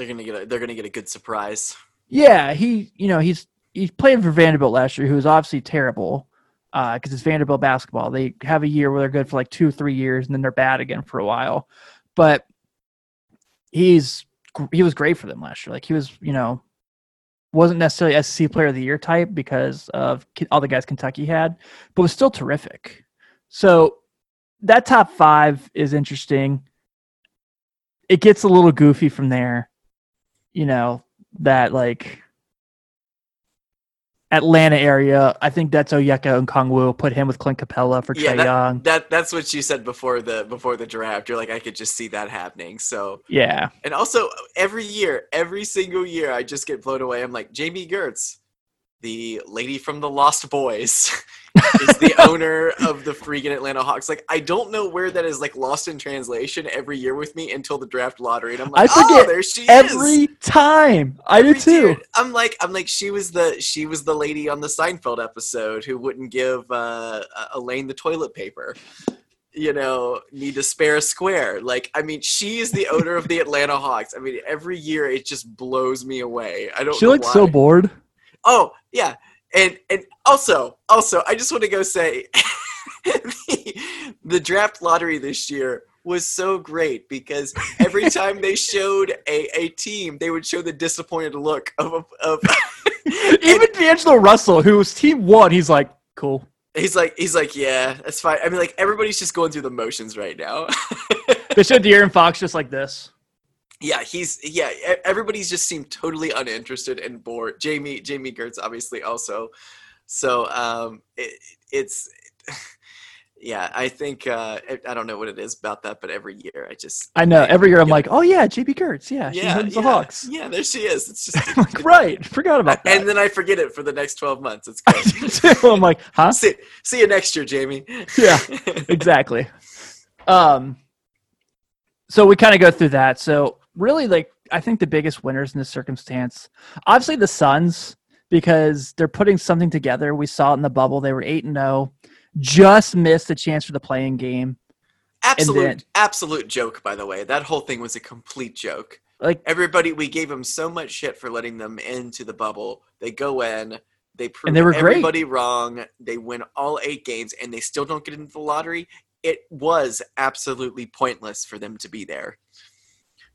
S4: They're gonna get a, they're gonna get a good surprise.
S3: Yeah, he, you know, he's he's played for Vanderbilt last year, who was obviously terrible uh, because it's Vanderbilt basketball. They have a year where they're good for like two, three years, and then they're bad again for a while. But he's he was great for them last year. Like he was, you know, wasn't necessarily SEC Player of the Year type because of all the guys Kentucky had, but was still terrific. So that top five is interesting. It gets a little goofy from there. You know that like Atlanta area. I think that's Onyeka Okongwu. Put him with Clint Capela for
S4: Yeah, that,
S3: Young.
S4: that that's what you said before the before the draft. You're like, I could just see that happening. So
S3: Yeah,
S4: and also every year, every single year, I just get blown away. I'm like, Jamie Gertz, the lady from the Lost Boys, is the owner of the freaking Atlanta Hawks. Like, I don't know where that is like lost in translation every year with me until the draft lottery, and I'm like,
S3: I forget
S4: oh, there she is.
S3: every time I do too.
S4: year, I'm like, I'm like, she was the she was the lady on the Seinfeld episode who wouldn't give uh, Elaine the toilet paper. You know, need to spare a square. Like, I mean, she is the owner of the Atlanta Hawks. I mean, every year it just blows me away. I don't.
S3: She looks so bored.
S4: Oh yeah, and and also also I just want to go say the, the draft lottery this year was so great because every time they showed a, a team, they would show the disappointed look of of.
S3: Even D'Angelo Russell, who's team one, he's like, cool.
S4: he's like he's like yeah that's fine. I mean like everybody's just going through the motions right now.
S3: They showed De'Aaron Fox just like this.
S4: Yeah he's yeah everybody's just seemed totally uninterested and bored. Jamie Jamie Gertz obviously also. So um it, it's yeah I think uh I- I don't know what it is about that but every year I just
S3: I know. Every year I'm like, oh yeah, JB Kurtz. Yeah,
S4: yeah
S3: the
S4: yeah,
S3: Hawks.
S4: yeah there she is it's just
S3: right. Forgot about that.
S4: and then I forget it for the next 12 months it's great.
S3: I'm like, huh?
S4: see, see you next year Jamie
S3: Yeah. exactly. Um, so we kind of go through that. So really, like, I think the biggest winners in this circumstance, obviously the Suns, because they're putting something together. We saw it in the bubble; they were eight and zero, just missed the chance for the playing game.
S4: absolute
S3: then-
S4: absolute joke by the way that whole thing was a complete joke
S3: Like,
S4: everybody we gave them so much shit for letting them into the bubble they go in they prove
S3: they were great.
S4: everybody wrong they win all eight games and they still don't get into the lottery it was absolutely pointless for them to be there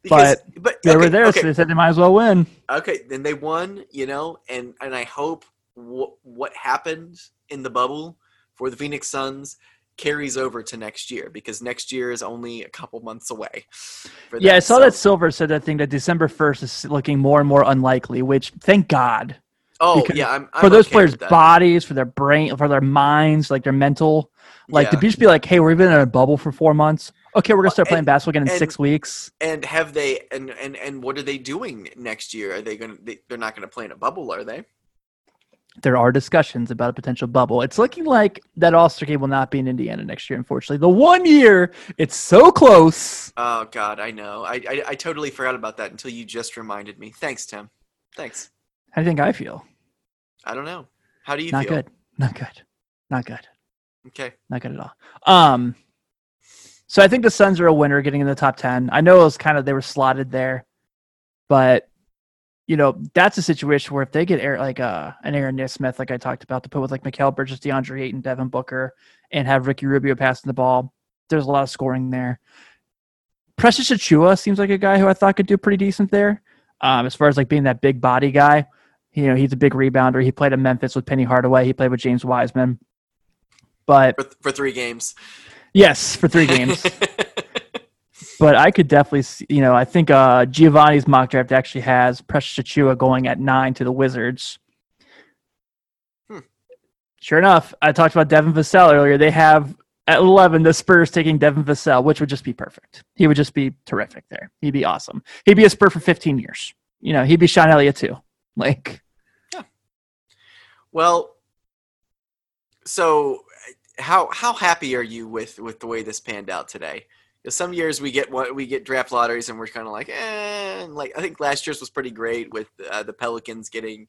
S4: but
S3: they
S4: okay,
S3: were there,
S4: okay,
S3: so they said they might as well win.
S4: okay then they won you know and and i hope wh- what happened in the bubble for the phoenix suns carries over to next year because next year is only a couple months away
S3: Yeah, I saw
S4: so-
S3: that Silver said that thing that December first is looking more and more unlikely. Which, thank God,
S4: oh
S3: because
S4: yeah i'm, I'm
S3: for those
S4: okay
S3: players' bodies, for their brain, for their minds, like their mental. Like
S4: Yeah.
S3: to just be like, hey, we've been in a bubble for four months. Okay, we're gonna start playing
S4: And-
S3: basketball again in
S4: and-
S3: six weeks.
S4: and have they and and and what are they doing next year are they gonna they, they're not gonna play in a bubble are they
S3: There are discussions about a potential bubble. It's looking like that All Star game will not be in Indiana next year. Unfortunately, the one year it's so close.
S4: oh god i know I, I i totally forgot about that until you just reminded me thanks tim thanks
S3: How do you think I feel?
S4: i don't know how do you
S3: Not
S4: feel
S3: good. Not good. Not good.
S4: okay
S3: Not good at all. Um, so I think the Suns are a winner, getting in the top ten. I know it was kind of they were slotted there, but you know that's a situation where if they get air, like uh, an Aaron Nesmith, like I talked about, to put with like Mikal Bridges, DeAndre Ayton, Devin Booker, and have Ricky Rubio passing the ball, there's a lot of scoring there. Precious Achiuwa seems like a guy who I thought could do pretty decent there. Um, as far as like being that big body guy, you know, he's a big rebounder. He played at Memphis with Penny Hardaway. He played with James Wiseman. But
S4: for, for three games.
S3: Yes, for three games. but I could definitely, see, you know, I think uh, Givony's mock draft actually has Precious Achiuwa going at nine to the Wizards.
S4: Hmm.
S3: Sure enough, I talked about Devin Vassell earlier. They have at 11 the Spurs taking Devin Vassell, which would just be perfect. He would just be terrific there. He'd be awesome. He'd be a Spur for 15 years. You know, he'd be Sean Elliott too. Like,
S4: Well, so how how happy are you with with the way this panned out today? some years we get what we get draft lotteries and we're kind of like, eh. and like I think last year's was pretty great with uh, the Pelicans getting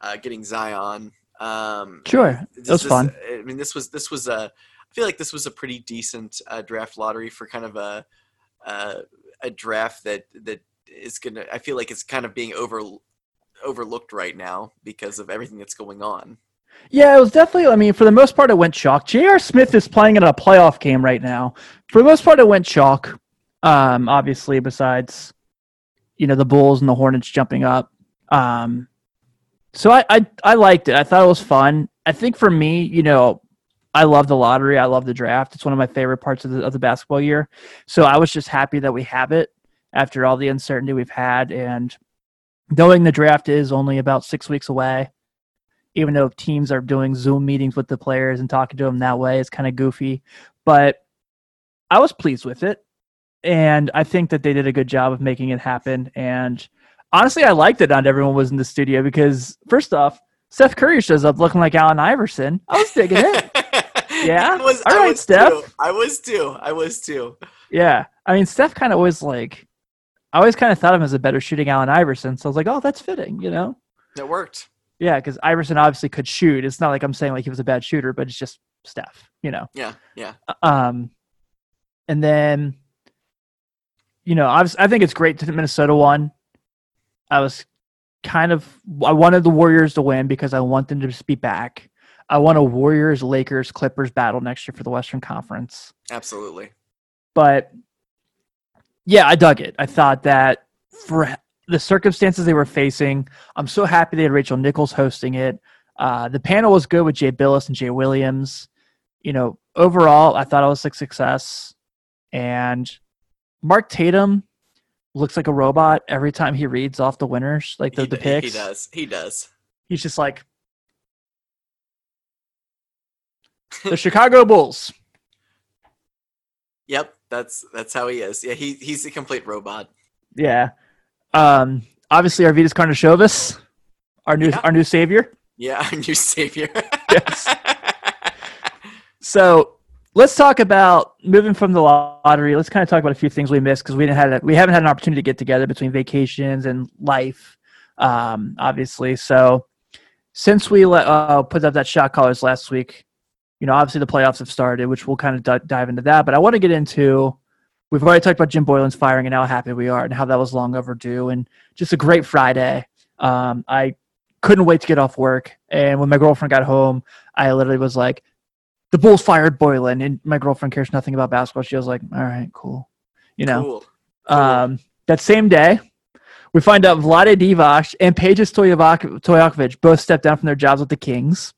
S4: uh, getting Zion. Um,
S3: sure,
S4: this-
S3: that was
S4: this-
S3: fun.
S4: I mean, this was this was a. I feel like this was a pretty decent uh, draft lottery for kind of a uh, a draft that that is gonna. I feel like it's kind of being over overlooked right now because of everything that's going on.
S3: Yeah, it was definitely. I mean, for the most part, it went chalk. J.R. Smith is playing in a playoff game right now. For the most part, it went chalk. Um, obviously, besides, you know, the Bulls and the Hornets jumping up. Um, so I, I I liked it. I thought it was fun. I think for me, you know, I love the lottery. I love the draft. It's one of my favorite parts of the of the basketball year. So I was just happy that we have it after all the uncertainty we've had, and knowing the draft is only about six weeks away even though teams are doing Zoom meetings with the players and talking to them that way, it's kind of goofy. But I was pleased with it. And I think that they did a good job of making it happen. And honestly, I liked it not everyone was in the studio because, first off, Seth Curry shows up looking like Allen Iverson. I was digging it. Yeah?
S4: I was,
S3: All
S4: I
S3: right,
S4: was
S3: Steph.
S4: Too. I was too. I was too.
S3: Yeah. I mean, Steph kind of was like, I always kind of thought of him as a better shooting Allen Iverson. So I was like, oh, that's fitting, you know?
S4: It worked.
S3: Yeah, because Iverson obviously could shoot. It's not like I'm saying like he was a bad shooter, but it's just Steph, you know?
S4: Yeah, yeah.
S3: Um, and then, you know, I was, I think it's great that Minnesota won. I was kind of I wanted the Warriors to win because I want them to just be back. I want a Warriors Lakers Clippers battle next year for the Western Conference.
S4: Absolutely.
S3: But yeah, I dug it. I thought that for the circumstances they were facing, I'm so happy they had Rachel Nichols hosting it. Uh, the panel was good with Jay Bilas and Jay Williams. You know, overall, I thought it was a success. And Mark Tatum looks like a robot every time he reads off the winners, like the,
S4: he,
S3: the picks.
S4: he does. He does.
S3: He's just like the Chicago Bulls.
S4: Yep, that's that's how he is. Yeah, he he's a complete robot.
S3: Yeah. Um, obviously, Arvidas Karnisovas, our new
S4: Yeah.
S3: our new savior.
S4: Yeah, our new savior.
S3: Yes. So let's talk about moving from the lottery. Let's kind of talk about a few things we missed because we didn't had a, we haven't had an opportunity to get together between vacations and life, um, obviously. So since we let, uh, put up that shot callers last week, you know, obviously the playoffs have started, which we'll kind of d- dive into that. But I want to get into. We've already talked about Jim Boylen's firing and how happy we are and how that was long overdue and just a great Friday. Um, I couldn't wait to get off work. And when my girlfriend got home, I literally was like, the Bulls fired Boylan. And my girlfriend cares nothing about basketball. She was like, all right, cool. You know,
S4: cool.
S3: um, that same day, we find out Vlade Divac and Peja Stojakovic both stepped down from their jobs with the Kings.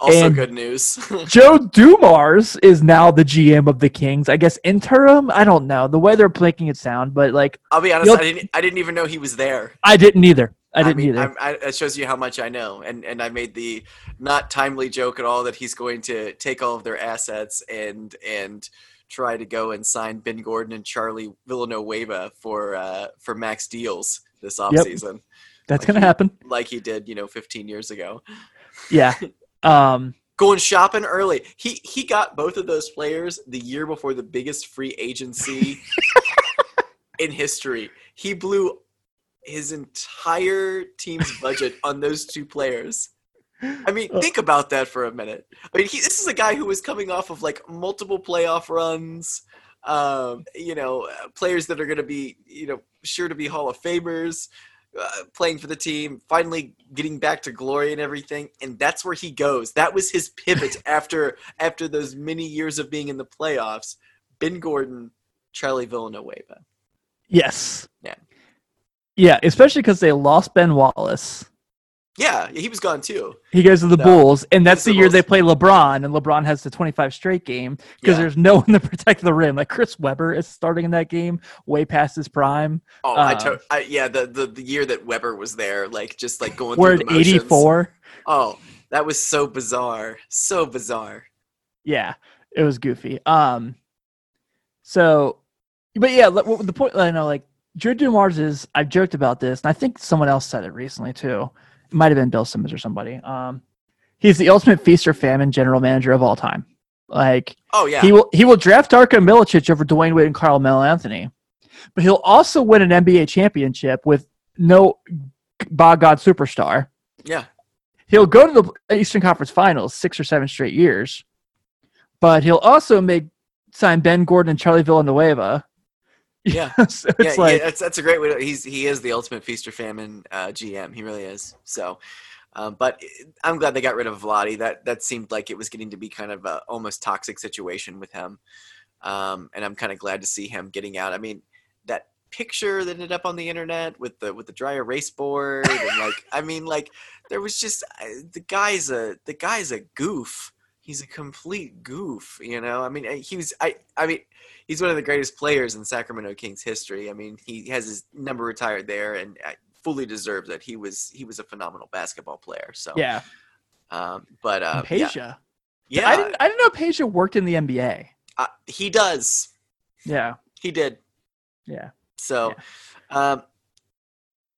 S4: Also
S3: and-
S4: good news.
S3: Joe Dumars is now the GM of the Kings. I guess interim. I don't know the way they're making it sound, but like
S4: I'll be honest. I didn't. I didn't even know he was there.
S3: I didn't either. I didn't
S4: mean,
S3: either.
S4: I, it shows you how much I know, and and I made the not timely joke at all that he's going to take all of their assets and and try to go and sign Ben Gordon and Charlie Villanueva for uh, for max deals this offseason,
S3: That's
S4: like
S3: gonna
S4: he-
S3: happen.
S4: like he did, you know, 15 years ago.
S3: Yeah. Um.
S4: Going shopping early. He he got both of those players the year before the biggest free agency in history. He blew his entire team's budget on those two players. I mean,
S3: Uh.
S4: think about that for a minute. I mean, he, this is a guy who was coming off of like multiple playoff runs. Um, you know, uh, players that are going to be, you know, sure to be Hall of Famers, uh, playing for the team, finally getting back to glory and everything, and that's where he goes. That was his pivot after after those many years of being in the playoffs. Ben Gordon Charlie Villanueva.
S3: Yes.
S4: Yeah.
S3: Yeah, especially because they lost Ben Wallace.
S4: Yeah, he was gone too.
S3: He goes to the
S4: No.
S3: Bulls, and that's
S4: the
S3: the year they play LeBron, and LeBron has the 25 straight game because
S4: Yeah.
S3: there's no one to protect the rim. Like Chris Webber is starting in that game, way past his prime.
S4: Oh, I,
S3: Um,
S4: to- I yeah, the, the the year that Webber was there, like just like going
S3: We're
S4: through
S3: at 84.
S4: Oh, that was so bizarre, so bizarre.
S3: Yeah, it was goofy. Um, so, but yeah, the point I know, like Drew Dumars is. I've joked about this, and I think someone else said it recently too. It might have been Bill Simmons or somebody. Um, he's the ultimate feast or famine general manager of all time. Like
S4: Oh yeah,
S3: he will he will draft Darko Milicic over Dwyane Wade and Carmelo Anthony, but he'll also win an NBA championship with no by God superstar.
S4: yeah,
S3: He'll go to the Eastern Conference Finals six or seven straight years, but he'll also make sign Ben Gordon and Charlie Villanueva.
S4: Yeah.
S3: so
S4: yeah,
S3: like
S4: yeah. That's that's a great way. To, he's he is the ultimate feast or famine uh, GM. He really is. So, um, but I'm glad they got rid of Vlade. That that seemed like it was getting to be kind of a almost toxic situation with him. Um, and I'm kind of glad to see him getting out. I mean, that picture that ended up on the internet with the with the dry erase board and like I mean like there was just the guy's a the guy's a goof. He's a complete goof, you know. I mean, he was I I mean, he's one of the greatest players in Sacramento Kings history. I mean, he has his number retired there and fully deserves it. He was he was a phenomenal basketball player. So
S3: yeah,
S4: um, but uh,
S3: and
S4: yeah,
S3: Peja.
S4: yeah,
S3: I didn't I didn't know Peja worked in the NBA.
S4: uh, he does.
S3: Yeah,
S4: He did.
S3: yeah.
S4: So, um,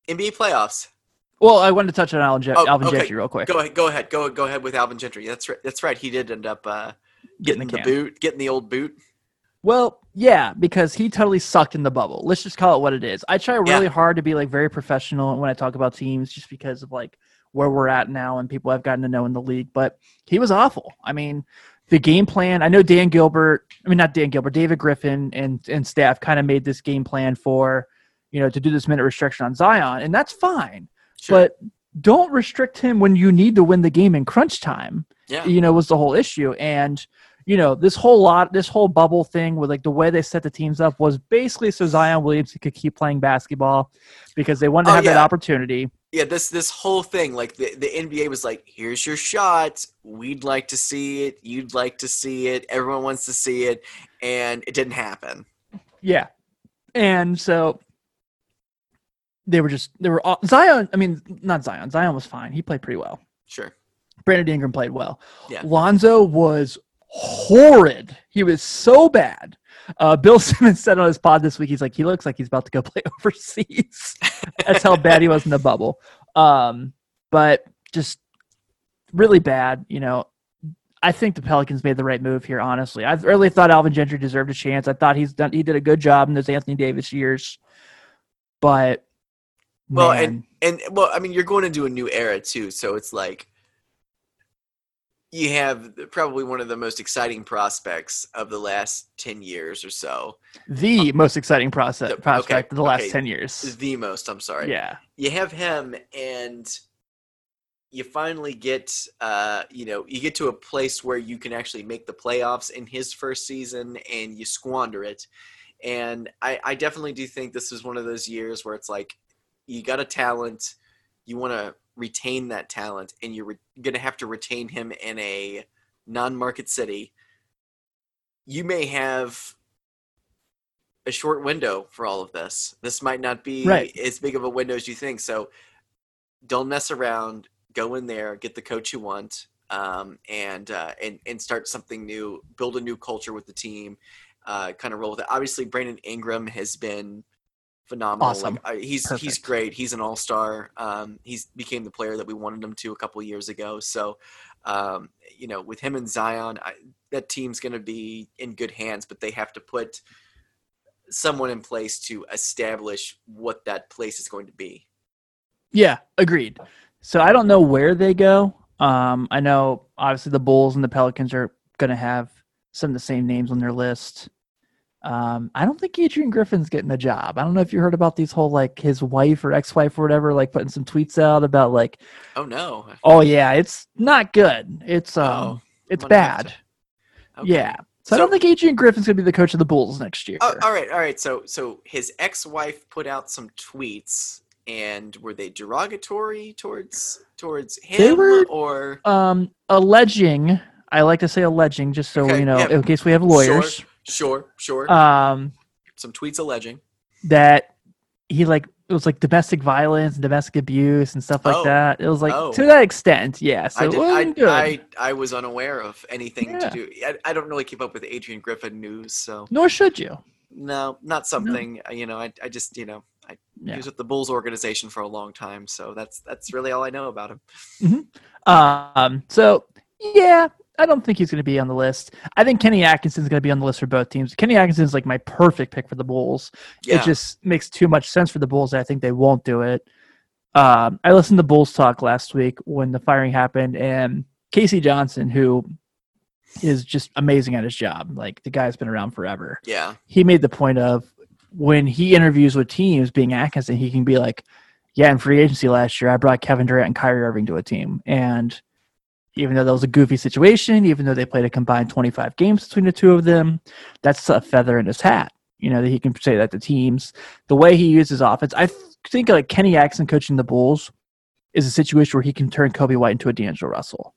S4: NBA playoffs.
S3: Well, I wanted to touch on Alvin, Je-
S4: Oh,
S3: Alvin
S4: okay.
S3: Gentry real quick.
S4: Go ahead. Go ahead. Go go ahead with Alvin Gentry. That's right. That's right. He did end up uh,
S3: Getting
S4: getting
S3: the
S4: the, boot, getting the old boot.
S3: Well, yeah, because he totally sucked in the bubble. Let's just call it what it is. I try really
S4: Yeah.
S3: hard to be like very professional when I talk about teams, just because of like where we're at now and people I've gotten to know in the league. But he was awful. I mean, the game plan. I know Dan Gilbert. I mean, not Dan Gilbert. David Griffin and and staff kind of made this game plan for you know to do this minute restriction on Zion, and that's fine.
S4: Sure.
S3: But don't restrict him when you need to win the game in crunch time
S4: yeah.
S3: you know was the whole issue. And you know this whole lot this whole bubble thing with like the way they set the teams up was basically so zion williamson could keep playing basketball because they wanted to
S4: Oh,
S3: have that opportunity.
S4: Yeah this this whole thing like the, the nba was like here's your shot we'd like to see it. You'd like to see it. Everyone wants to see it. And it didn't happen.
S3: Yeah. And so they were just they were all, zion i mean not zion zion was fine he played pretty well
S4: sure
S3: brandon ingram played well
S4: Yeah.
S3: lonzo was horrid he was so bad uh, Bill Simmons said on his pod this week, he's like, he looks like he's about to go play overseas. That's how bad he was in the bubble. Um, but just really bad. You know, I think the Pelicans made the right move here. Honestly, I really thought Alvin Gentry deserved a chance. I thought he's done. He did a good job in those Anthony Davis years. But
S4: Well,
S3: man,
S4: and well i mean you're going into a new era too so it's like you have probably one of the most exciting prospects of the last 10 years or so.
S3: The most exciting process
S4: the-
S3: prospect
S4: okay,
S3: of the last
S4: okay.
S3: ten years.
S4: the most i'm sorry.
S3: Yeah,
S4: you have him and you finally get uh you know you get to a place where you can actually make the playoffs in his first season and you squander it. And i i definitely do think this is one of those years where it's like you got a talent you want to retain that talent and you're re- gonna have to retain him in a non-market city you may have a short window for all of this. This might not be
S3: Right.
S4: as big of a window as you think. So don't mess around. Go in there, get the coach you want, um, and uh, and and start something new. Build a new culture with the team. Uh, kind of roll with it. Obviously, Brandon Ingram has been phenomenal.
S3: Awesome.
S4: Like, he's he's great. He's an all star. Um, he's became the player that we wanted him to a couple years ago. So, um, you know, with him and Zion, I, that team's going to be in good hands. But they have to put someone in place to establish what that place is going to be.
S3: Yeah, agreed. So I don't know where they go. Um, I know obviously the Bulls and the Pelicans are going to have some of the same names on their list. Um, I don't think Adrian Griffin's getting a job. I don't know if you heard about these whole like his wife or ex-wife or whatever, like putting some tweets out about like,
S4: Oh no!
S3: oh yeah, it's not good. It's um,
S4: Oh,
S3: it's
S4: gonna
S3: bad.
S4: to- Okay.
S3: Yeah. So, I don't think Adrian Griffin's going to be the coach of the Bulls next year.
S4: Oh, all right, all right. So, so his ex-wife put out some tweets, and were they derogatory towards towards him,
S3: They were-
S4: or
S3: Um, alleging, I like to say alleging, just so
S4: Okay,
S3: you know,
S4: yeah.
S3: in case we have lawyers,
S4: sure, sure, sure.
S3: um,
S4: some tweets alleging?
S3: that he like it was like domestic violence and domestic abuse and stuff like
S4: Oh.
S3: that. It was like
S4: Oh.
S3: to that extent, yeah. So
S4: I, did, I. I I was unaware of anything
S3: Yeah.
S4: to do. I, I don't really keep up with Adrian Griffin news, so
S3: Nor should you.
S4: no, not something. uh, You know, I I just you know I
S3: Yeah.
S4: he was with the Bulls organization for a long time, so that's that's really all I know about him.
S3: Um, so yeah, I don't think he's going to be on the list. I think Kenny Atkinson's going to be on the list for both teams. Kenny Atkinson's like my perfect pick for the Bulls.
S4: Yeah,
S3: It just makes too much sense for the Bulls. I think they won't do it. Um, I listened to Bulls talk last week when the firing happened, and K.C. Johnson, who is just amazing at his job, like the guy's been around forever.
S4: yeah,
S3: He made the point of when he interviews with teams, being Atkinson, he can be like, "Yeah, in free agency last year, I brought Kevin Durant and Kyrie Irving to a team, and even though that was a goofy situation, even though they played a combined 25 games between the two of them, that's a feather in his hat. You know that he can say that to teams. The way he uses offense, I th- think like Kenny Atkinson coaching the Bulls is a situation where he can turn Coby White into a D'Angelo Russell.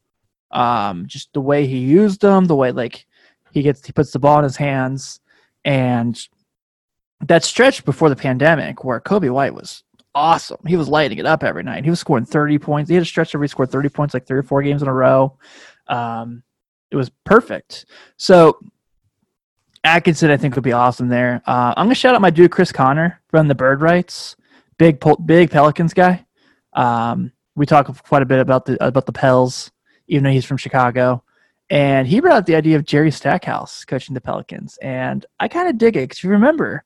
S3: Um, just the way he used them, the way like he gets he puts the ball in his hands, and that stretch before the pandemic where Coby White was awesome. He was lighting it up every night. He was scoring 30 points. He had a stretch where he scored 30 points like three or four games in a row. Um, it was perfect. So Atkinson, I think, would be awesome there. Uh, I'm gonna shout out my dude Chris Connor from the Bird Writes, big big Pelicans guy. Um, we talk quite a bit about the about the Pels, even though he's from Chicago. And he brought up the idea of Jerry Stackhouse coaching the Pelicans, and I kind of dig it because you remember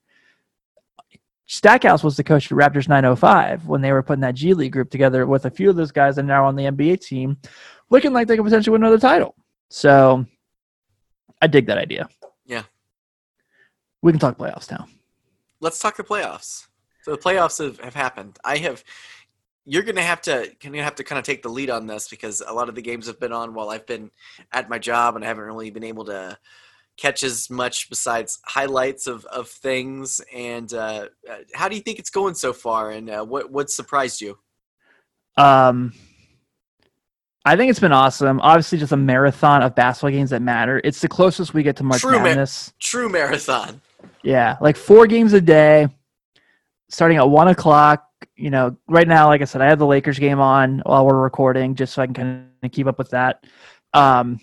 S3: Stackhouse was the coach of Raptors 905 when they were putting that G League group together with a few of those guys that are now on the NBA team, looking like they could potentially win another title. So I dig that idea.
S4: Yeah.
S3: We can talk playoffs now.
S4: let's talk the playoffs. So the playoffs have, have happened. I have. You're gonna have to gonna have to kind of take the lead on this because a lot of the games have been on while I've been at my job and I haven't really been able to catch as much besides highlights of, of things. And uh, uh, how do you think it's going so far? And uh, what what surprised you?
S3: Um, I think it's been awesome. Obviously, just a marathon of basketball games that matter. It's the closest we get to March
S4: True.
S3: Madness.
S4: True marathon.
S3: Yeah, like four games a day, starting at one o'clock. You know, right now, like I said, I have the Lakers game on while we're recording, just so I can kind of keep up with that. Um,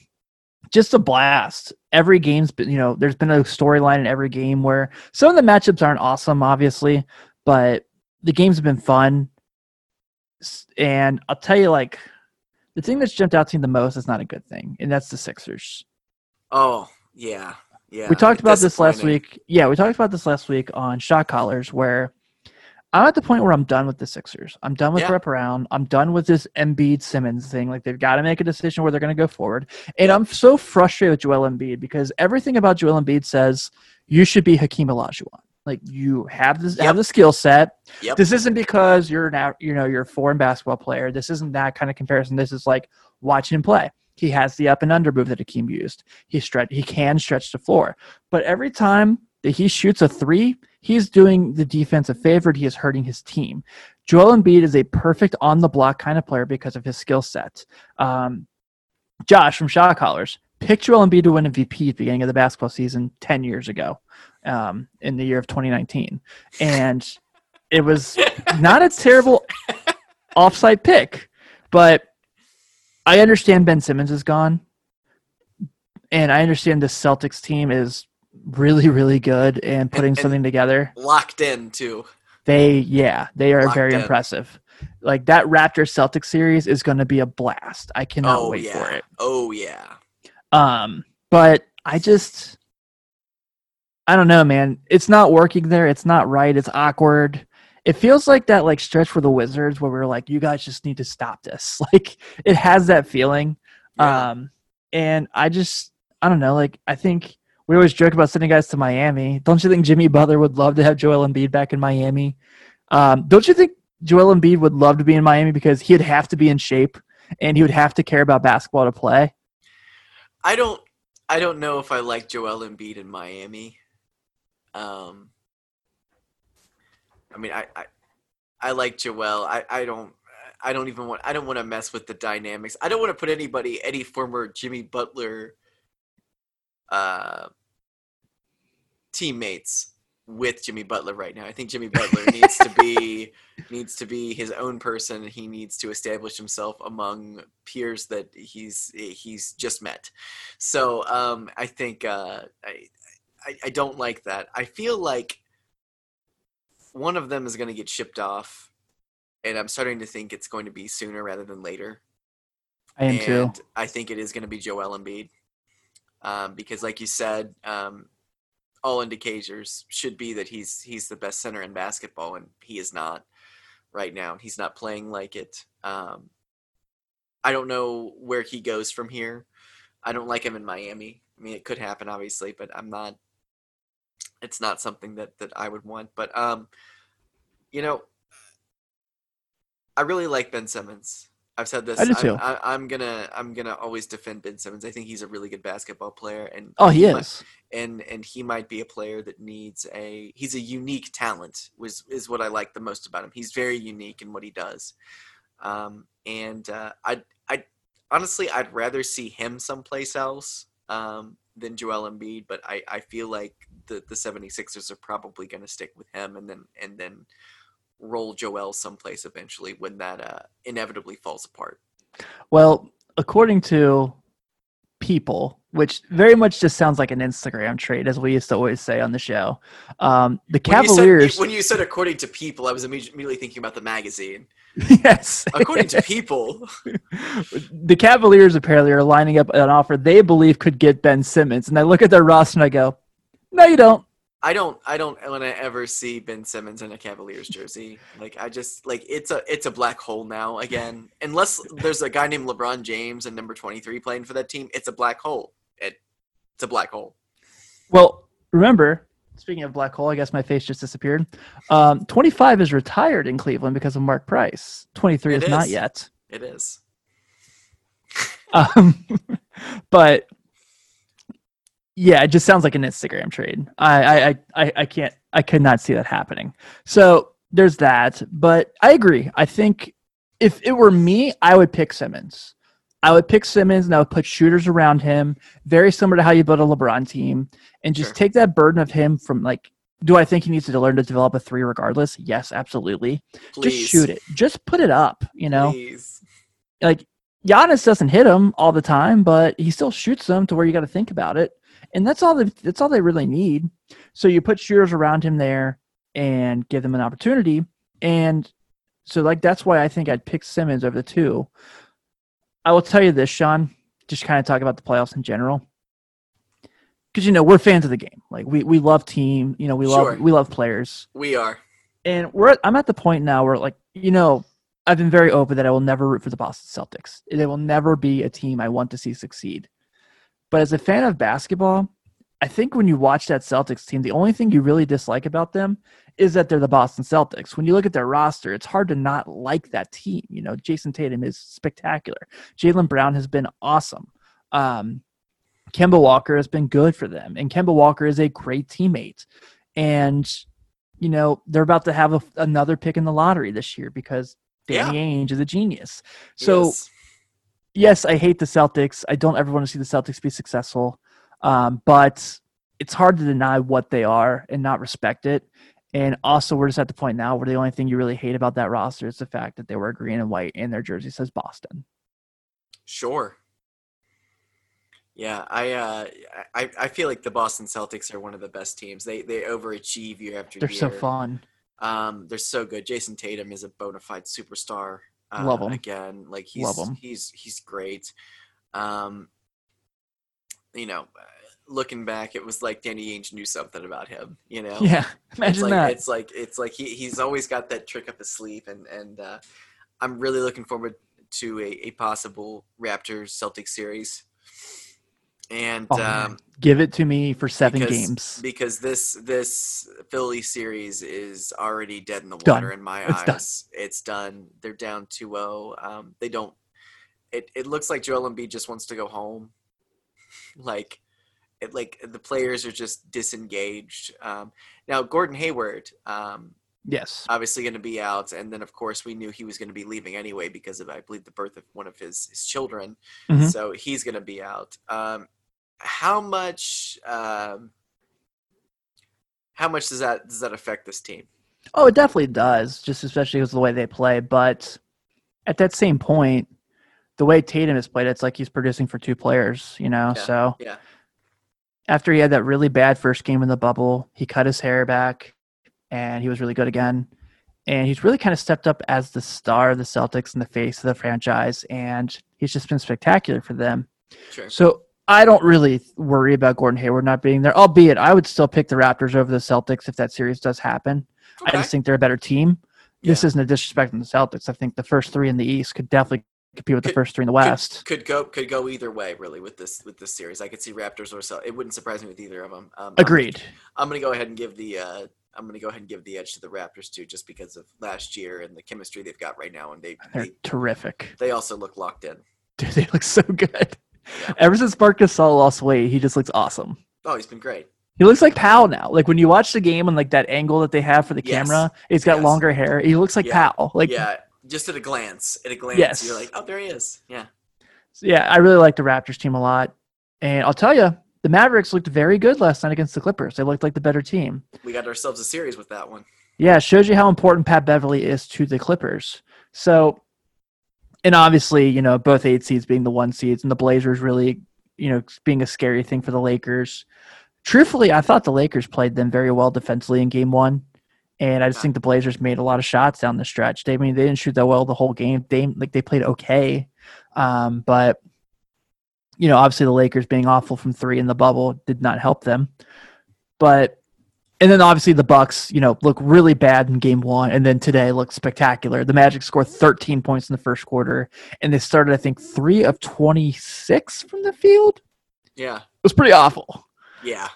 S3: just a blast. Every game's been, you know, there's been a storyline in every game where some of the matchups aren't awesome, obviously, but the games have been fun. And I'll tell you, like, the thing that's jumped out to me the most is not a good thing, and that's the Sixers.
S4: Oh yeah, yeah.
S3: we talked about this last week. Yeah, we talked about this last week on Shot Callers, where I'm at the point where I'm done with the Sixers. I'm done with
S4: Yeah.
S3: Rep Around. I'm done with this Embiid Simmons thing. Like they've got to make a decision where they're going to go forward. And I'm so frustrated with Joel Embiid because everything about Joel Embiid says you should be Hakeem Olajuwon. Like you have this
S4: Yep.
S3: have the skill set.
S4: Yep.
S3: This isn't because you're now you know you're a foreign basketball player. This isn't that kind of comparison. This is like watching him play. He has the up and under move that Hakeem used. He stretch he can stretch the floor. But every time that he shoots a three, he's doing the defense a favor. He is hurting his team. Joel Embiid is a perfect on the block kind of player because of his skill set. Um, Josh from Shot Callers picked Joel Embiid to win MVP at the beginning of the basketball season 10 years ago um, in the year of 2019. And it was not a terrible offside pick, but I understand Ben Simmons is gone. And I understand the Celtics team is really, really good and putting
S4: and-
S3: something together.
S4: locked in too.
S3: They, yeah, they are
S4: Locked
S3: very
S4: in.
S3: impressive. Like that Raptor Celtics series is going to be a blast. I cannot
S4: oh
S3: wait
S4: yeah.
S3: for it.
S4: Oh yeah.
S3: Um, but I just, I don't know, man. It's not working there. It's not right. It's awkward. It feels like that like stretch for the Wizards where we are like, you guys just need to stop this. Like it has that feeling.
S4: Yeah.
S3: Um, and I just, I don't know. Like I think we always joke about sending guys to Miami. Don't you think Jimmy Butler would love to have Joel Embiid back in Miami? Um, don't you think Joel Embiid would love to be in Miami because he'd have to be in shape and he would have to care about basketball to play?
S4: I don't I don't know if I like Joel Embiid in Miami. Um, I mean, I, I, I like Joel. I, I don't, I don't even want, I don't want to mess with the dynamics. I don't want to put anybody, any former Jimmy Butler, uh, teammates with Jimmy Butler right now. I think Jimmy Butler needs to be needs to be his own person. He needs to establish himself among peers that he's he's just met. So um, I think uh, I, I I don't like that. I feel like one of them is going to get shipped off, and I'm starting to think it's going to be sooner rather than later.
S3: I am
S4: and
S3: too.
S4: I think it is going to be Joel Embiid. Um, because, like you said, um, all indicators should be that he's he's the best center in basketball, and he is not right now. He's not playing like it. Um, I don't know where he goes from here. I don't like him in Miami. I mean, it could happen, obviously, but I'm not. It's not something that that I would want. But um, you know, I really like Ben Simmons. I've said this.
S3: I do
S4: I'm- I, I'm gonna I'm gonna always defend Ben Simmons. I think he's a really good basketball player, and
S3: Oh, he
S4: might-
S3: is.
S4: and and he might be a player that needs a he's a unique talent was is what I like the most about him. He's very unique in what he does. Um, and uh, I I honestly I'd rather see him someplace else um, than Joel Embiid, but I, I feel like the the 76ers are probably going to stick with him and then and then roll Joel someplace eventually when that uh, inevitably falls apart.
S3: Well, according to people, which very much just sounds like an Instagram trait, as we used to always say on the show, um, the
S4: When you said-
S3: Cavaliers.
S4: when you said according to people, I was immediately thinking about the magazine.
S3: yes.
S4: According to people,
S3: the Cavaliers apparently are lining up an offer they believe could get Ben Simmons, and I look at their roster and I go, "No, you don't."
S4: I don't I don't want to ever see Ben Simmons in a Cavaliers jersey. Like I just like it's a it's a black hole now again. Unless there's a guy named LeBron James and number 23 playing for that team, it's a black hole. It, it's a black hole.
S3: Well, remember, speaking of black hole, I guess my face just disappeared. Um, 25 is retired in Cleveland because of Mark Price. 23 is not yet.
S4: It is.
S3: Um, but yeah, it just sounds like an Instagram trade. I, I, I, I, can't, I could not see that happening. So there's that. But I agree. I think if it were me, I would pick Simmons. I would pick Simmons and I would put shooters around him, very similar to how you build a LeBron team, and just
S4: Sure.
S3: take that burden of him from like. Do I think he needs to learn to develop a three regardless? Yes, absolutely.
S4: Please
S3: Just shoot it. Just put it up. You know,
S4: Please.
S3: like Giannis doesn't hit him all the time, but he still shoots them to where you got to think about it, and that's all. They, that's all they really need. So you put shooters around him there and give them an opportunity, and so like that's why I think I'd pick Simmons over the two. I will tell you this, Sean. Just kind of talk about the playoffs in general, because you know we're fans of the game. Like we we love team. You know we
S4: Sure.
S3: love we love players
S4: We are.
S3: and we're at, I'm at the point now where like you know I've been very open that I will never root for the Boston Celtics. They will never be a team I want to see succeed. But as a fan of basketball, I think when you watch that Celtics team, the only thing you really dislike about them is that they're the Boston Celtics. When you look at their roster, it's hard to not like that team. You know, Jayson Tatum is spectacular. Jaylen Brown has been awesome. Um, Kemba Walker has been good for them, and Kemba Walker is a great teammate. And you know they're about to have a, another pick in the lottery this year because Danny Ainge is a genius. So
S4: Yes.
S3: Yes, I hate the Celtics. I don't ever want to see the Celtics be successful, um, but it's hard to deny what they are and not respect it. And also, we're just at the point now where the only thing you really hate about that roster is the fact that they wear green and white and their jersey says Boston.
S4: Sure. Yeah, I uh I, I feel like the Boston Celtics are one of the best teams. They they overachieve year after
S3: They're
S4: year.
S3: so fun.
S4: Um, they're so good. Jayson Tatum is a bona fide superstar. Uh,
S3: Love him.
S4: again. Like he's
S3: Love him.
S4: he's he's great. Um, you know, looking back, it was like Danny Ainge knew something about him. You know,
S3: Yeah,
S4: it's
S3: imagine
S4: like
S3: that.
S4: it's like it's like he, he's always got that trick up his sleeve, and and uh, I'm really looking forward to a, a possible Raptors Celtics series. And
S3: Oh,
S4: um,
S3: Give it to me for seven
S4: because-
S3: games.
S4: because this this Philly series is already dead in the
S3: Done.
S4: water in my
S3: It's
S4: eyes.
S3: done.
S4: It's done. They're down 2-0. Um, they don't. It it looks like Joel Embiid just wants to go home. Like it, like the players are just disengaged. Um, now Gordon Hayward, um,
S3: Yes.
S4: obviously going to be out, and then of course we knew he was going to be leaving anyway because of I believe the birth of one of his his children.
S3: Mhm.
S4: So he's going to be out. Um, how much? Um, how much does that does that affect this team?
S3: Oh, it definitely does, just especially because of the way they play. But at that same point, the way Tatum has played, it's like he's producing for two players, you know?
S4: Yeah,
S3: So
S4: yeah.
S3: after he had that really bad first game in the bubble, he cut his hair back and he was really good again. And he's really kind of stepped up as the star of the Celtics and the face of the franchise. And he's just been spectacular for them.
S4: Sure.
S3: So I don't really worry about Gordon Hayward not being there, albeit I would still pick the Raptors over the Celtics if that series does happen. I just think they're a better team. This isn't a disrespect on the Celtics. I think the first three in the East could definitely compete with the first three in the West.
S4: Could, could go could go either way really with this with this series. I could see Raptors or so. It wouldn't surprise me with either of them. Um, I'm-
S3: Agreed.
S4: I'm gonna go ahead and give the uh, I'm gonna go ahead and give the edge to the Raptors too, just because of last year and the chemistry they've got right now, and they
S3: They're
S4: they,
S3: terrific.
S4: they also look locked in.
S3: Dude, they look so good.
S4: Yeah.
S3: Ever since Marc Gasol lost weight, he just looks awesome.
S4: Oh, he's been great.
S3: He looks like Powell now. Like when you watch the game and like that angle that they have for the
S4: Yes.
S3: camera, he's got
S4: Yes.
S3: longer hair. He looks like
S4: Yeah.
S3: Powell. Like
S4: yeah, just at a glance, at a glance,
S3: Yes.
S4: you're like, oh, there he is. Yeah,
S3: yeah, I really like the Raptors team a lot. And I'll tell you, the Mavericks looked very good last night against the Clippers. They looked like the better team.
S4: we got ourselves a series with that one.
S3: Yeah, it shows you how important Pat Beverley is to the Clippers. So, and obviously, you know, both eight seeds being the one seeds and the Blazers really, you know, being a scary thing for the Lakers. Truthfully, I thought the Lakers played them very well defensively in game one. And I just think the Blazers made a lot of shots down the stretch. They I mean they didn't shoot that well the whole game. They like they played okay. Um, but you know, obviously the Lakers being awful from three in the bubble did not help them. But and then obviously the Bucks, you know, look really bad in game one, and then today look spectacular. The Magic scored 13 points in the first quarter, and they started, I think, three of 26 from the field.
S4: Yeah, it
S3: was pretty awful.
S4: yeah,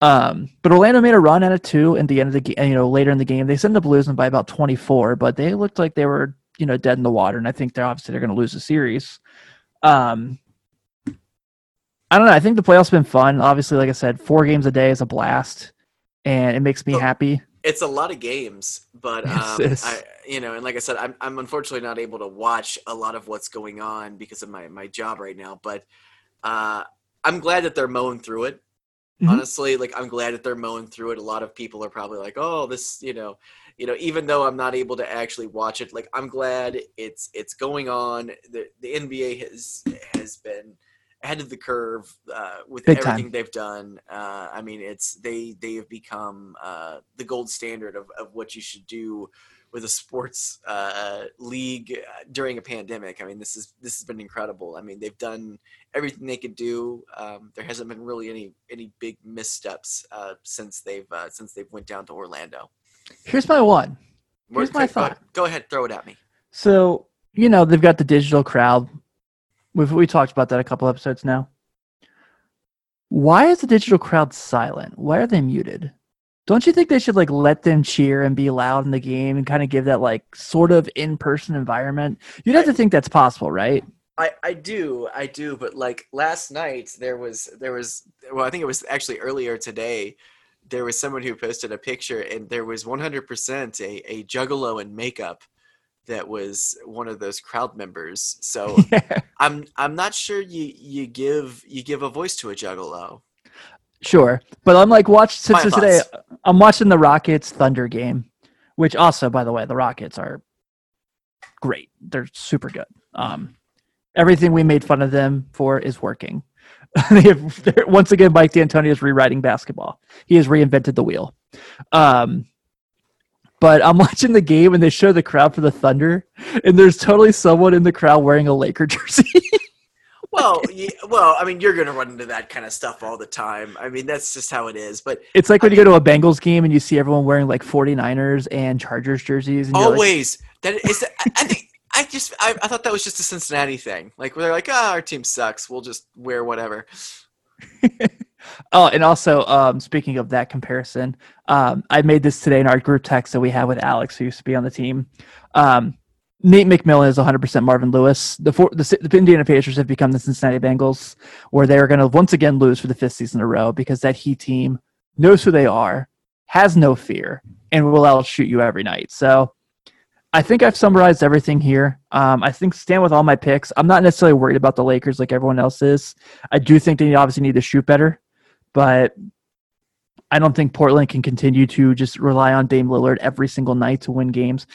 S3: Um, but Orlando made a run at it too. In the end of the game, you know, later in the game, they ended up losing by about 24, but they looked like they were, you know, dead in the water. And I think they're obviously they're going to lose the series. Um, I don't know. I think the playoffs have been fun. Obviously, like I said, four games a day is a blast, and it makes me
S4: Oh.
S3: happy.
S4: it's a lot of games, but
S3: Yes,
S4: um,
S3: it is.
S4: I, you know, and like I said, I'm I'm unfortunately not able to watch a lot of what's going on because of my my job right now. But uh, I'm glad that they're mowing through it.
S3: Mhm.
S4: Honestly, like I'm glad that they're mowing through it. A lot of people are probably like, "Oh, this," you know, you know, even though I'm not able to actually watch it, like I'm glad it's it's going on. The the NBA has has been ahead of the curve uh, with
S3: Big time.
S4: everything they've done. Uh, I mean, it's they they have become uh, the gold standard of, of what you should do with a sports uh, league uh, during a pandemic. I mean, this is this has been incredible. I mean, they've done everything they could do. Um, there hasn't been really any any big missteps uh, since they've uh, since they've went down to Orlando.
S3: Here's my one. Here's
S4: Go-
S3: my thought.
S4: Go ahead, throw it at me.
S3: So, you know, they've got the digital crowd. We've we talked about that a couple episodes now. Why is the digital crowd silent? Why are they muted? Don't you think they should like let them cheer and be loud in the game and kind of give that like sort of in-person environment? You'd have to think that's possible, right?
S4: I, I do I do but like last night there was there was well I think it was actually earlier today there was someone who posted a picture and there was 100% a, a juggalo in makeup that was one of those crowd members so I'm I'm not sure you you give you give a voice to a juggalo
S3: Sure, but I'm like watch so,
S4: My
S3: so today. I'm watching the Rockets Thunder game, which also, by the way, the Rockets are great. They're super good. Um, everything we made fun of them for is working. they have, once again, Mike D'Antoni is rewriting basketball. He has reinvented the wheel. Um, but I'm watching the game and they show the crowd for the Thunder, and there's totally someone in the crowd wearing a Laker jersey.
S4: well ye- well I mean you're gonna run into that kind of stuff all the time I mean that's just how it is but
S3: It's like
S4: I
S3: when you go to a Bengals game and you see everyone wearing like 49ers and Chargers jerseys. And you're like,
S4: Always. that is. I, I think. I just. I, I thought that was just a Cincinnati thing. Like where they're like, ah, our team sucks. We'll just wear whatever.
S3: Oh, and also, um, speaking of that comparison, um, I made this today in our group text that we have with Alex, who used to be on the team. Um, Nate McMillan is 100% Marvin Lewis. The, four, the, the Indiana Pacers have become the Cincinnati Bengals, where they are going to once again lose for the fifth season in a row because that Heat team knows who they are, has no fear, and will outshoot you every night. So I think I've summarized everything here. Um, I think stand with all my picks. I'm not necessarily worried about the Lakers like everyone else is. I do think they obviously need to shoot better, but I don't think Portland can continue to just rely on Dame Lillard every single night to win games.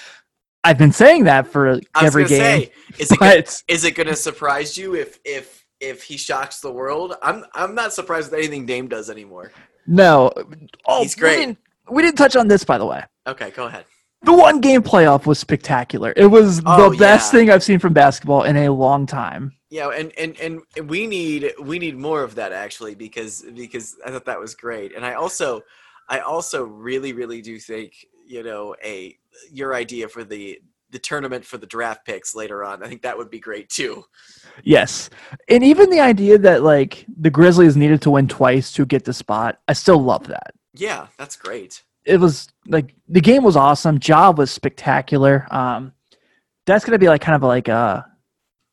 S3: I've been saying that for every game. Say,
S4: is it gonna, is it going to surprise you if if if he shocks the world? I'm I'm not surprised with anything Dame does anymore.
S3: No, oh,
S4: he's great.
S3: We didn't, we didn't touch on this, by the way.
S4: Okay, go ahead.
S3: The one game playoff was spectacular. It was oh, the best yeah. thing I've seen from basketball in a long time.
S4: Yeah, and, and and we need we need more of that actually because because I thought that was great. And I also I also really really do think, you know, a your idea for the the tournament for the draft picks later on. I think that would be great too.
S3: Yes. And even the idea that like the Grizzlies needed to win twice to get the spot, I still love that.
S4: Yeah, that's great.
S3: It was like the game was awesome. Job was spectacular. Um that's gonna be like kind of like a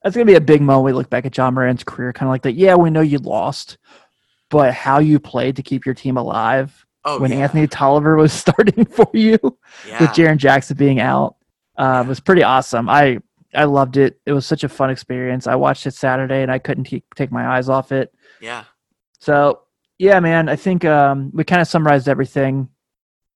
S3: that's gonna be a big moment we look back at Ja Morant's career, kind of like that. Yeah, we know you lost, but how you played to keep your team alive Oh, when yeah. Anthony Tolliver was starting for you, yeah. with Jaren Jackson being out, uh, was pretty awesome. I I loved it. It was such a fun experience. I watched it Saturday and I couldn't t- take my eyes off it.
S4: Yeah.
S3: So yeah, man, I think um, we kind of summarized everything.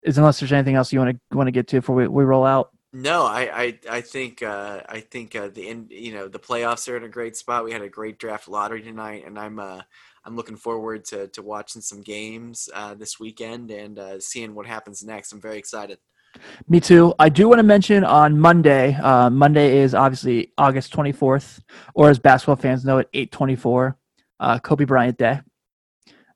S3: Is unless there's anything else you want to want to get to before we, we roll out.
S4: No, I I, I think uh, I think uh, the end, you know the playoffs are in a great spot. We had a great draft lottery tonight, and I'm uh, I'm looking forward to, to watching some games uh, this weekend and uh, seeing what happens next. I'm very excited.
S3: Me too. I do want to mention on Monday. Uh, Monday is obviously August 24th, or as basketball fans know it, 824, uh, Kobe Bryant Day.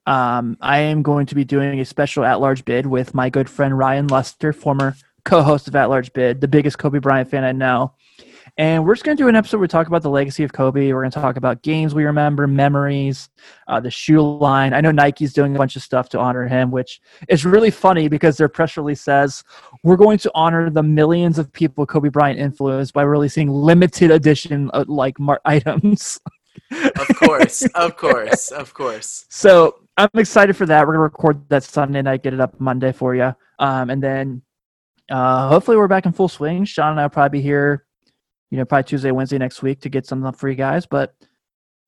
S3: Um, I am going to be doing a special at large bid with my good friend Ryan Lester, former co host of At Large Bid, the biggest Kobe Bryant fan I know. And we're just going to do an episode where we talk about the legacy of Kobe. We're going to talk about games we remember, memories, uh, the shoe line. I know Nike's doing a bunch of stuff to honor him, which is really funny because their press release says we're going to honor the millions of people Kobe Bryant influenced by releasing limited edition uh, like mar- items.
S4: of course, of course, of course.
S3: So I'm excited for that. We're gonna record that Sunday night, get it up Monday for you, um, and then uh, hopefully we're back in full swing. Sean and I will probably be here you know, probably Tuesday, Wednesday next week to get something up for you guys. But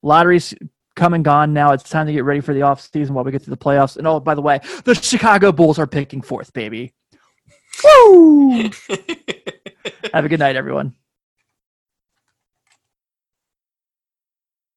S3: lottery's come and gone now. It's time to get ready for the off season while we get to the playoffs. And oh, by the way, the Chicago Bulls are picking fourth, baby. Woo! Have a good night, everyone.